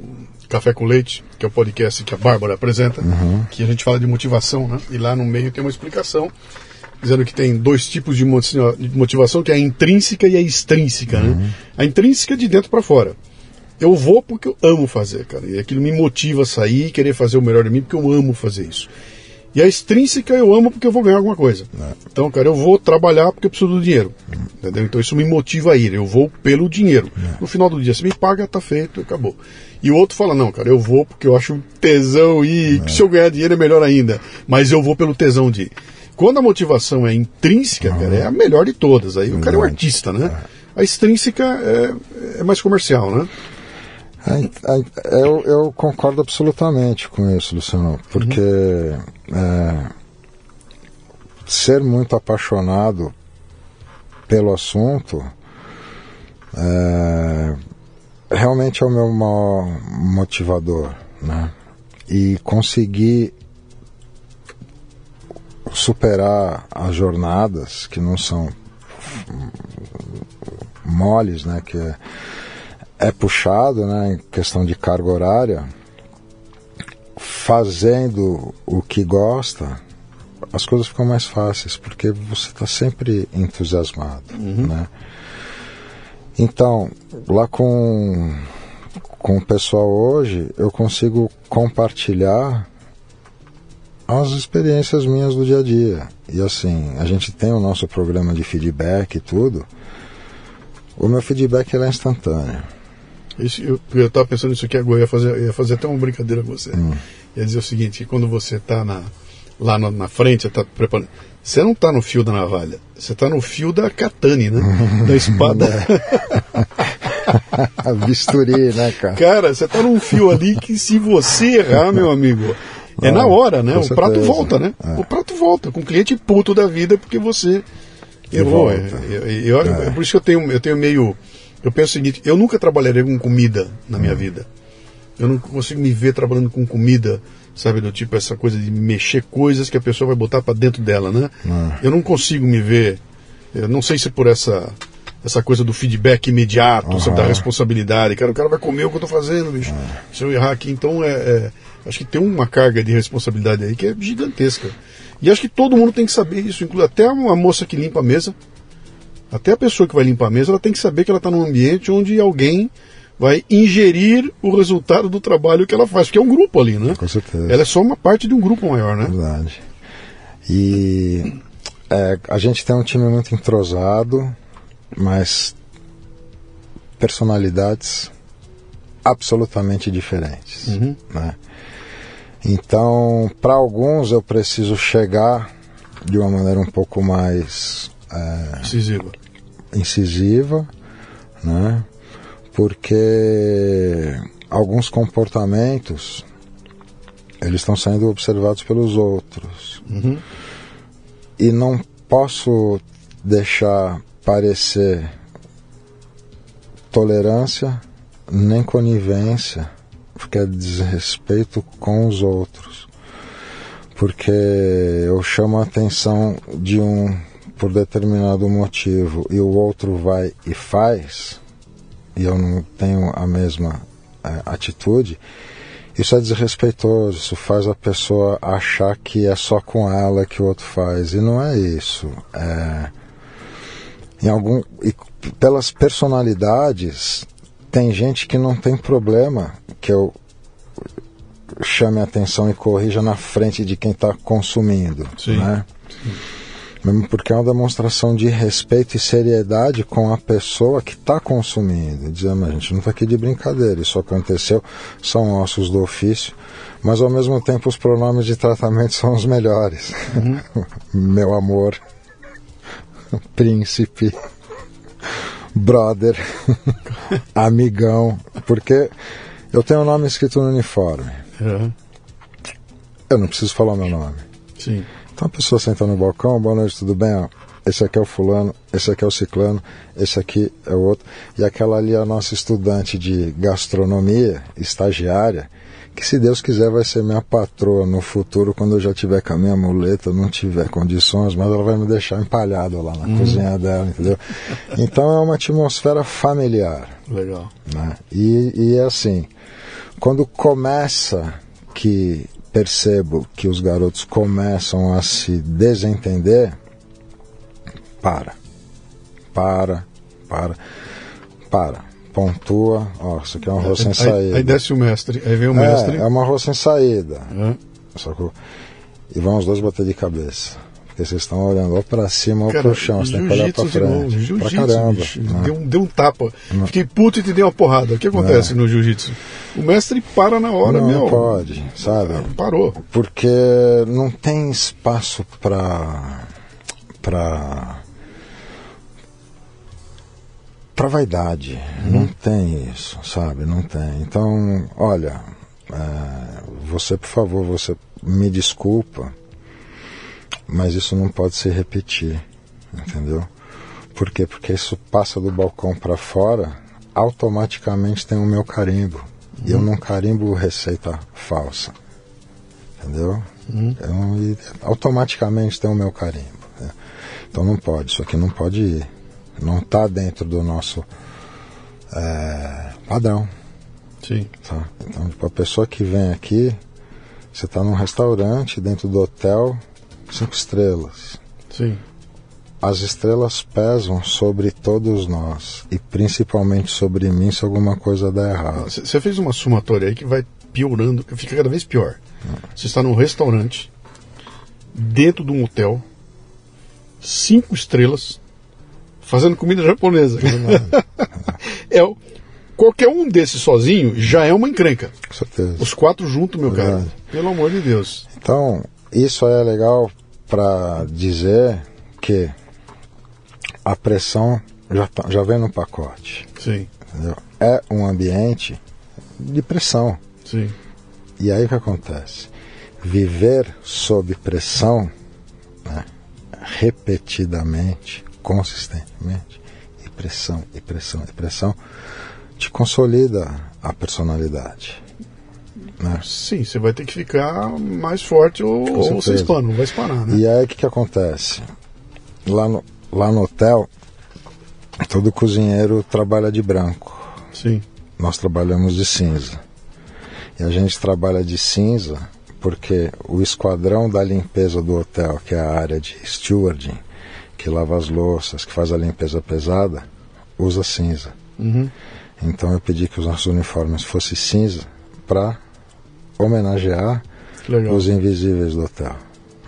Café com Leite, que é o podcast que a Bárbara apresenta, uhum. que a gente fala de motivação, né? E lá no meio tem uma explicação dizendo que tem dois tipos de motivação, que é a intrínseca e a extrínseca, né? uhum. né? A intrínseca é de dentro para fora eu vou porque eu amo fazer, cara. E aquilo me motiva a sair, querer fazer o melhor de mim, porque eu amo fazer isso. E a extrínseca eu amo porque eu vou ganhar alguma coisa. É. Então, cara, eu vou trabalhar porque eu preciso do dinheiro. Entendeu? Então isso me motiva a ir. Eu vou pelo dinheiro. É. No final do dia, se me paga, tá feito, acabou. E o outro fala, não, cara, eu vou porque eu acho tesão e é. se eu ganhar dinheiro é melhor ainda. Mas eu vou pelo tesão de ir. Quando a motivação é intrínseca, uhum. cara, é a melhor de todas. Aí o cara é um artista, né? É. A extrínseca é, é mais comercial, né? Eu, eu, concordo absolutamente com isso, Luciano, porque uhum. É, ser muito apaixonado pelo assunto é, realmente é o meu maior motivador, né? E conseguir superar as jornadas que não são moles, né? Que é, é puxado, né, em questão de carga horária, fazendo o que gosta, as coisas ficam mais fáceis, porque você está sempre entusiasmado, uhum. né? Então, lá com, com o pessoal hoje, eu consigo compartilhar as experiências minhas do dia a dia. E assim, a gente tem o nosso programa de feedback e tudo. O meu feedback é instantâneo. Eu, eu tava pensando nisso aqui agora, ia fazer, ia fazer até uma brincadeira com você. Hum. Ia dizer o seguinte, quando você está na, lá na, na frente, você está preparando. Você não está no fio da navalha, você está no fio da katane, né? [LAUGHS] Da espada. [LAUGHS] Bisturi, né, cara? Cara, você está num fio ali que se você errar, meu amigo, é na hora, né? O prato volta, né? É. O prato volta, com o cliente puto da vida porque você errou. É, eu, eu, é. é por isso que eu tenho, eu tenho meio. Eu penso o seguinte: eu nunca trabalharei com comida na minha hum. vida. Eu não consigo me ver trabalhando com comida, sabe? Do tipo essa coisa de mexer coisas que a pessoa vai botar para dentro dela, né? Ah. Eu não consigo me ver. Eu não sei se por essa essa coisa do feedback imediato, uhum. sabe, da responsabilidade. Cara, o cara vai comer o que eu tô fazendo, bicho. Uhum. Se eu errar aqui, então é, é, acho que tem uma carga de responsabilidade aí que é gigantesca. E acho que todo mundo tem que saber isso, inclusive até uma moça que limpa a mesa, até a pessoa que vai limpar a mesa, ela tem que saber que ela está num ambiente onde alguém vai ingerir o resultado do trabalho que ela faz, porque é um grupo ali, né? Com certeza. Ela é só uma parte de um grupo maior, né? Verdade. E é, a gente tem um time muito entrosado, mas personalidades absolutamente diferentes, uhum. né? Então, para alguns eu preciso chegar de uma maneira um pouco mais é, incisiva, incisiva, né? porque alguns comportamentos eles estão sendo observados pelos outros uhum. e não posso deixar parecer tolerância nem conivência porque é desrespeito com os outros porque eu chamo a atenção de um por determinado motivo e o outro vai e faz e eu não tenho a mesma é, atitude, isso é desrespeitoso, isso faz a pessoa achar que é só com ela que o outro faz. E não é isso. É, em algum, e pelas personalidades, tem gente que não tem problema que eu chame a atenção e corrija na frente de quem está consumindo. Sim. Né? Sim mesmo porque é uma demonstração de respeito e seriedade com a pessoa que está consumindo. Dizendo, a gente não está aqui de brincadeira, isso aconteceu, são ossos do ofício, mas ao mesmo tempo os pronomes de tratamento [LAUGHS] são os melhores. Uhum. [LAUGHS] Meu amor, [LAUGHS] príncipe, brother, amigão, porque eu tenho o um nome escrito no uniforme. Uhum. Eu não preciso falar meu nome. Sim. Então a pessoa senta no balcão, boa noite, tudo bem? Esse aqui é o fulano, esse aqui é o ciclano, esse aqui é o outro. E aquela ali é a nossa estudante de gastronomia, estagiária, que se Deus quiser vai ser minha patroa no futuro, quando eu já tiver com a minha muleta, não tiver condições, mas ela vai me deixar empalhado lá na uhum. cozinha dela, entendeu? Então é uma atmosfera familiar. Legal. Né? E, e é assim, quando começa que percebo que os garotos começam a se desentender, para, para, para, para, pontua, ó, isso aqui é um arroz sem saída. Aí, aí desce o mestre, aí vem o mestre. É, é um arroz sem saída. Uhum. Sacou? E vão os dois bater de cabeça. Porque vocês estão olhando ou para cima ou para o chão, você tem que olhar para frente. Pra caramba. Né? Deu, um, deu um tapa. Não. Fiquei puto e te dei uma porrada. O que acontece é. no jiu-jitsu? O mestre para na hora, não, meu. Não pode, sabe? Parou. Porque não tem espaço para. para. para vaidade. Uhum. Não tem isso, sabe? Não tem. Então, olha, é, você, por favor, você me desculpa mas isso não pode se repetir, entendeu? Por quê? Porque isso passa do balcão para fora, automaticamente tem o meu carimbo. Uhum. E eu não carimbo receita falsa, entendeu? Uhum. Então, automaticamente tem o meu carimbo. Né? Então não pode, isso aqui não pode ir. Não está dentro do nosso é, padrão. Sim. Tá? Então, tipo, a pessoa que vem aqui, você está num restaurante, dentro do hotel, cinco estrelas. Sim. As estrelas pesam sobre todos nós e principalmente sobre mim se alguma coisa der errado. Você fez uma somatória aí que vai piorando, fica cada vez pior. Você está num restaurante, dentro de um hotel, cinco estrelas, fazendo comida japonesa. [LAUGHS] é o qualquer um desses sozinho já é uma encrenca. Com certeza. Os quatro juntos, meu cara. Verdade. Pelo amor de Deus. Então, isso é legal para dizer que a pressão já, tá- já vem no pacote. Sim, entendeu? É um ambiente de pressão. sim. E aí o que acontece? Viver sob pressão, né, repetidamente, consistentemente, e pressão, e pressão, e pressão, te consolida a personalidade. Né? Sim, você vai ter que ficar mais forte ou, ou você espana, não vai espanar, né? E aí o que, que acontece? Lá no, lá no hotel, todo cozinheiro trabalha de branco. Sim, nós trabalhamos de cinza. E a gente trabalha de cinza porque o esquadrão da limpeza do hotel, que é a área de stewarding, que lava as louças, que faz a limpeza pesada, usa cinza. Uhum. Então eu pedi que os nossos uniformes fossem cinza para homenagear legal. os invisíveis do hotel.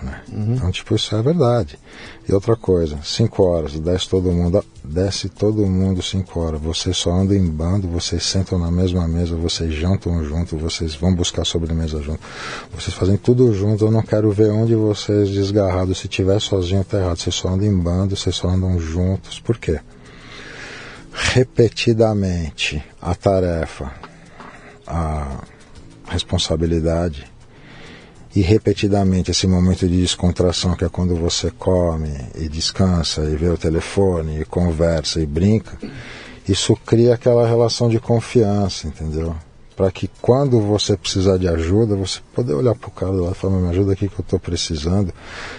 né? Então, tipo, isso é verdade. E outra coisa, 5 horas, desce todo mundo, desce todo mundo 5 horas. Vocês só andam em bando, vocês sentam na mesma mesa, vocês jantam junto, vocês vão buscar sobremesa junto. Vocês fazem tudo junto, eu não quero ver um de vocês desgarrado. Se tiver sozinho, tá errado. Vocês só andam em bando, vocês só andam juntos. Por quê? Repetidamente, a tarefa, a responsabilidade e repetidamente esse momento de descontração que é quando você come e descansa e vê o telefone e conversa e brinca, isso cria aquela relação de confiança, entendeu? Para que quando você precisar de ajuda, você poder olhar para o cara lá e falar, me ajuda aqui que eu estou precisando,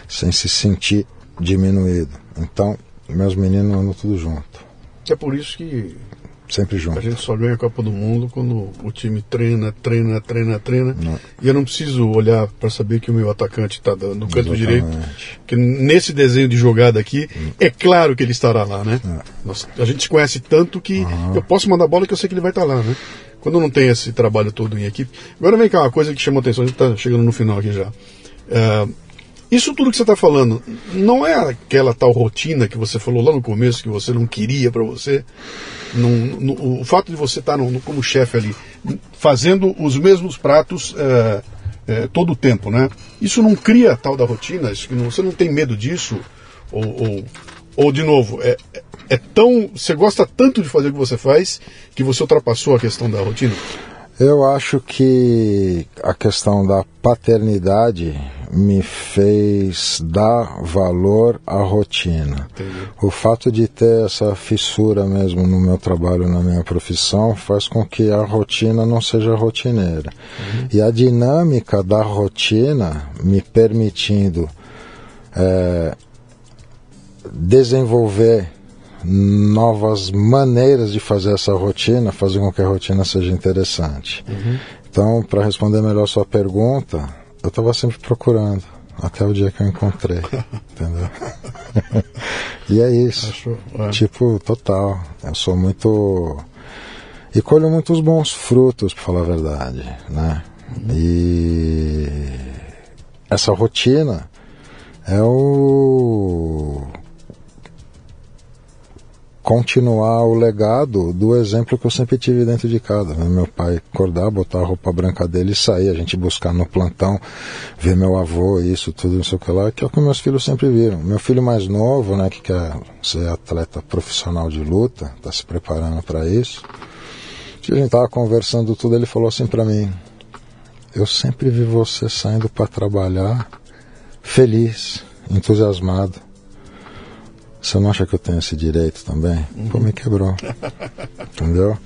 sem se sentir diminuído. Então, meus meninos andam tudo junto, É por isso que sempre a junto. gente só ganha a Copa do Mundo quando o time treina, treina, treina, treina. Não. E eu não preciso olhar para saber que o meu atacante está no canto direito. Exatamente. Que nesse desenho de jogada aqui, é claro que ele estará lá, né? É. Nós- a gente se conhece tanto que eu posso mandar bola que eu sei que ele vai estar lá, né? Quando não tem esse trabalho todo em equipe. Agora vem cá, uma coisa que chama atenção, a gente está chegando no final aqui já. É, isso tudo que você está falando, não é aquela tal rotina que você falou lá no começo, que você não queria para você? O fato de você estar no- como chefe ali, fazendo os mesmos pratos é, é, todo o tempo, né? Isso não cria tal da rotina? Isso não- você não tem medo disso? Ou, ou, ou, de novo, é, é- é tão. Você gosta tanto de fazer o que você faz que você ultrapassou a questão da rotina? Eu acho que a questão da paternidade me fez dar valor à rotina. Entendi. O fato de ter essa fissura mesmo no meu trabalho, na minha profissão, faz com que a rotina não seja rotineira. E a dinâmica da rotina me permitindo eh, desenvolver novas maneiras de fazer essa rotina, fazer com que a rotina seja interessante. Então, para responder melhor a sua pergunta, eu estava sempre procurando, até o dia que eu encontrei, [LAUGHS] entendeu? [LAUGHS] e é isso. Acho, é. Tipo, total. Eu sou muito. E colho muitos bons frutos, para falar a verdade, né? E essa rotina é o continuar o legado do exemplo que eu sempre tive dentro de casa. né? Meu pai acordar, botar a roupa branca dele e sair, a gente buscar no plantão, ver meu avô, isso, tudo, não sei o que lá, que é o que meus filhos sempre viram. Meu filho mais novo, né, que quer ser atleta profissional de luta, está se preparando para isso. A gente tava conversando tudo, ele falou assim para mim: "Eu sempre vi você saindo para trabalhar feliz, entusiasmado. Você não acha que eu tenho esse direito também? Pô, me quebrou. [LAUGHS] Entendeu?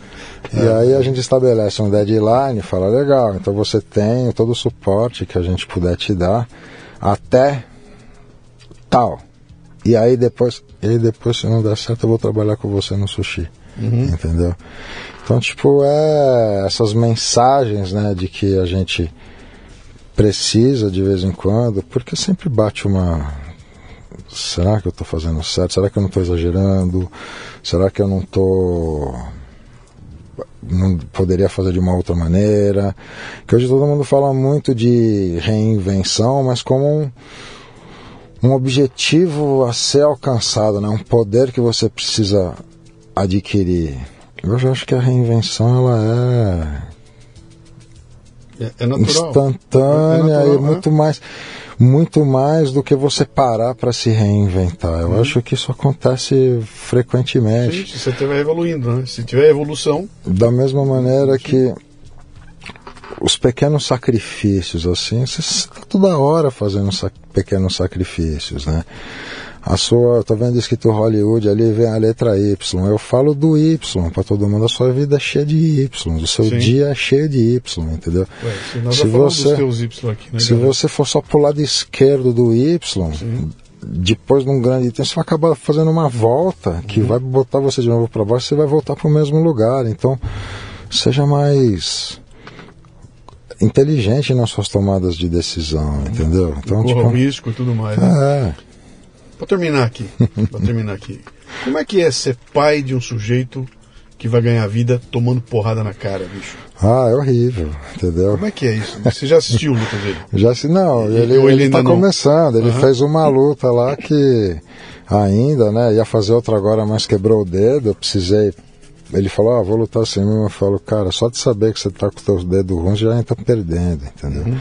E aí a gente estabelece um deadline fala, legal, então você tem todo o suporte que a gente puder te dar até tal. E aí depois, e aí depois se não der certo, eu vou trabalhar com você no sushi. Entendeu? Então, tipo, é essas mensagens, né, de que a gente precisa de vez em quando, porque sempre bate uma será que eu estou fazendo certo? Será que eu não estou exagerando? Será que eu não estou. não poderia fazer de uma outra maneira? Que hoje todo mundo fala muito de reinvenção, mas como um, um objetivo a ser alcançado, né? um poder que você precisa adquirir. Eu já acho que a reinvenção ela é, é, é natural. instantânea é natural, e muito mais muito mais do que você parar para se reinventar. Eu hum. acho que isso acontece frequentemente. Sim, se você estiver evoluindo, né? Se tiver evolução. Da mesma maneira que os pequenos sacrifícios, assim, você está toda hora fazendo sac pequenos sacrifícios, né? A sua, eu tô vendo escrito Hollywood ali, vem a letra Y. Eu falo do Y para todo mundo. A sua vida é cheia de Y. O seu Sim. dia é cheio de Y, entendeu? Ué, se, você, aqui, né, se você for só pro lado esquerdo do Y, Sim. depois de um grande tempo, você vai acabar fazendo uma volta que uhum. vai botar você de novo para baixo. Você vai voltar para o mesmo lugar. Então, seja mais inteligente nas suas tomadas de decisão, entendeu? Então, tipo, risco e tudo mais. Né? Para terminar aqui, para terminar aqui, como é que é ser pai de um sujeito que vai ganhar vida tomando porrada na cara, bicho? Ah, é horrível, entendeu? Como é que é isso? Você já assistiu luta dele? [LAUGHS] Já se não, ele, ele, ele tá começando, ele uhum. fez uma luta lá que ainda, né, ia fazer outra agora, mas quebrou o dedo, eu precisei ele falou, ah, vou lutar assim mesmo. Eu falo, cara, só de saber que você tá com os teus dedos ruins já entra perdendo, entendeu? Uhum.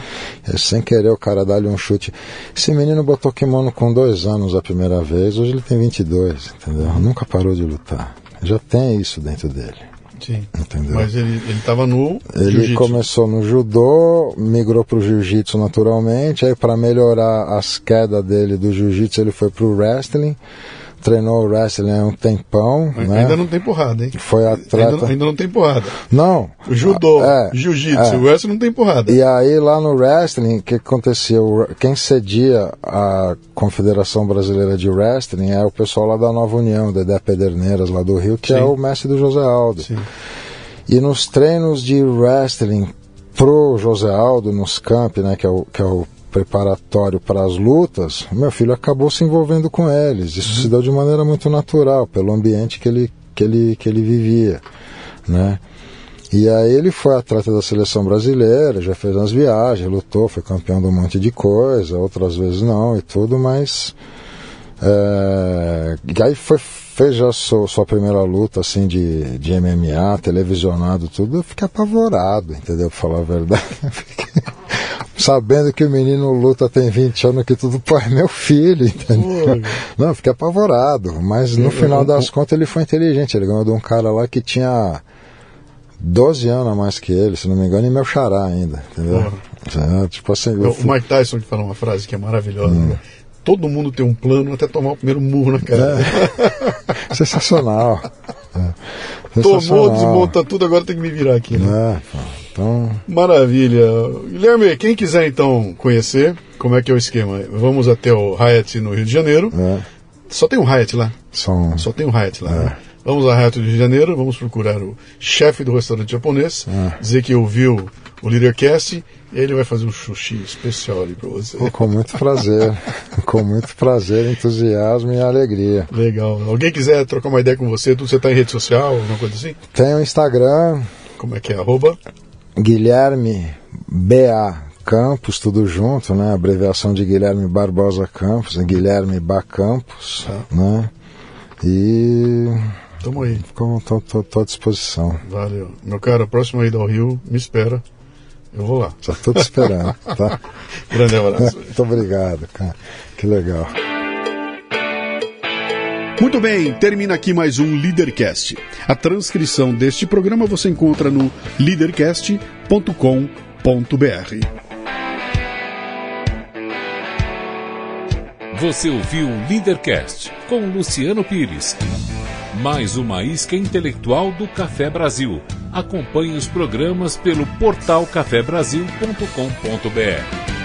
É, sem querer o cara dar-lhe um chute. Esse menino botou kimono com dois anos a primeira vez, hoje ele tem 22, entendeu? Uhum. Nunca parou de lutar. Já tem isso dentro dele. Sim. Entendeu? Mas ele estava no. Ele começou no judô, migrou para o jiu-jitsu naturalmente. Aí, para melhorar as quedas dele do jiu-jitsu, ele foi para o wrestling treinou wrestling há um tempão. Né? Ainda não tem porrada, hein? Foi atleta. Ainda, ainda não tem porrada. Não. O judô, é, jiu-jitsu, é. o wrestling não tem porrada. E aí lá no wrestling, o que aconteceu? Quem cedia a Confederação Brasileira de Wrestling é o pessoal lá da Nova União, Dedé Pederneiras, lá do Rio, que é Sim. é o mestre do José Aldo. Sim. E nos treinos de wrestling pro José Aldo, nos camp, né, que é o, que é o preparatório para as lutas, meu filho acabou se envolvendo com eles. Isso uhum. se deu de maneira muito natural, pelo ambiente que ele, que ele, que ele vivia, né? E aí ele foi atleta da seleção brasileira, já fez umas viagens, lutou, foi campeão de um monte de coisa, outras vezes não e tudo, mas é, e aí foi, fez já sua, sua primeira luta assim de, de MMA, televisionado, tudo, eu fiquei apavorado, entendeu? Pra falar a verdade. [LAUGHS] sabendo que o menino luta tem 20 anos, que tudo pô, é meu filho, entendeu? Não, fiquei apavorado. Mas no final das contas ele foi inteligente. Ele ganhou de um cara lá que tinha 12 anos a mais que ele, se não me engano, e meu xará ainda, entendeu? É, tipo assim, o Mike Tyson que fala uma frase que é maravilhosa. Hum. Né? Todo mundo tem um plano até tomar o primeiro murro na cara. É. [LAUGHS] Sensacional. É. Tomou, desmonta tudo, agora tem que me virar aqui. Né? É, então... Maravilha. Guilherme, quem quiser então conhecer, como é que é o esquema? Vamos até o Hyatt no Rio de Janeiro. É. Só tem um Hyatt lá? Só, Só tem um Hyatt lá. É. Né? Vamos ao Hyatt do Rio de Janeiro, vamos procurar o chefe do restaurante japonês, é. dizer que ouviu o Leadercast ele vai fazer um sushi especial ali para você. Com muito prazer, [LAUGHS] com muito prazer, entusiasmo e alegria. Legal. Alguém quiser trocar uma ideia com você, você está em rede social, alguma coisa assim? Tem o Instagram. Como é que é? Arroba? Guilherme B.A. Campos, tudo junto, né? Abreviação de Guilherme Barbosa Campos, né? Guilherme Ba Campos, tá. né? E. Tamo aí. Estou à disposição. Valeu. Meu cara, próximo ida ao Rio, me espera. Eu vou lá. Já estou te esperando, tá? [LAUGHS] Grande abraço. [LAUGHS] Muito obrigado, cara. Que legal. Muito bem, termina aqui mais um Leadercast. A transcrição deste programa você encontra no leadercast.com.br. Você ouviu o Leadercast com Luciano Pires. Mais uma isca intelectual do Café Brasil. Acompanhe os programas pelo portal cafebrasil.com.br.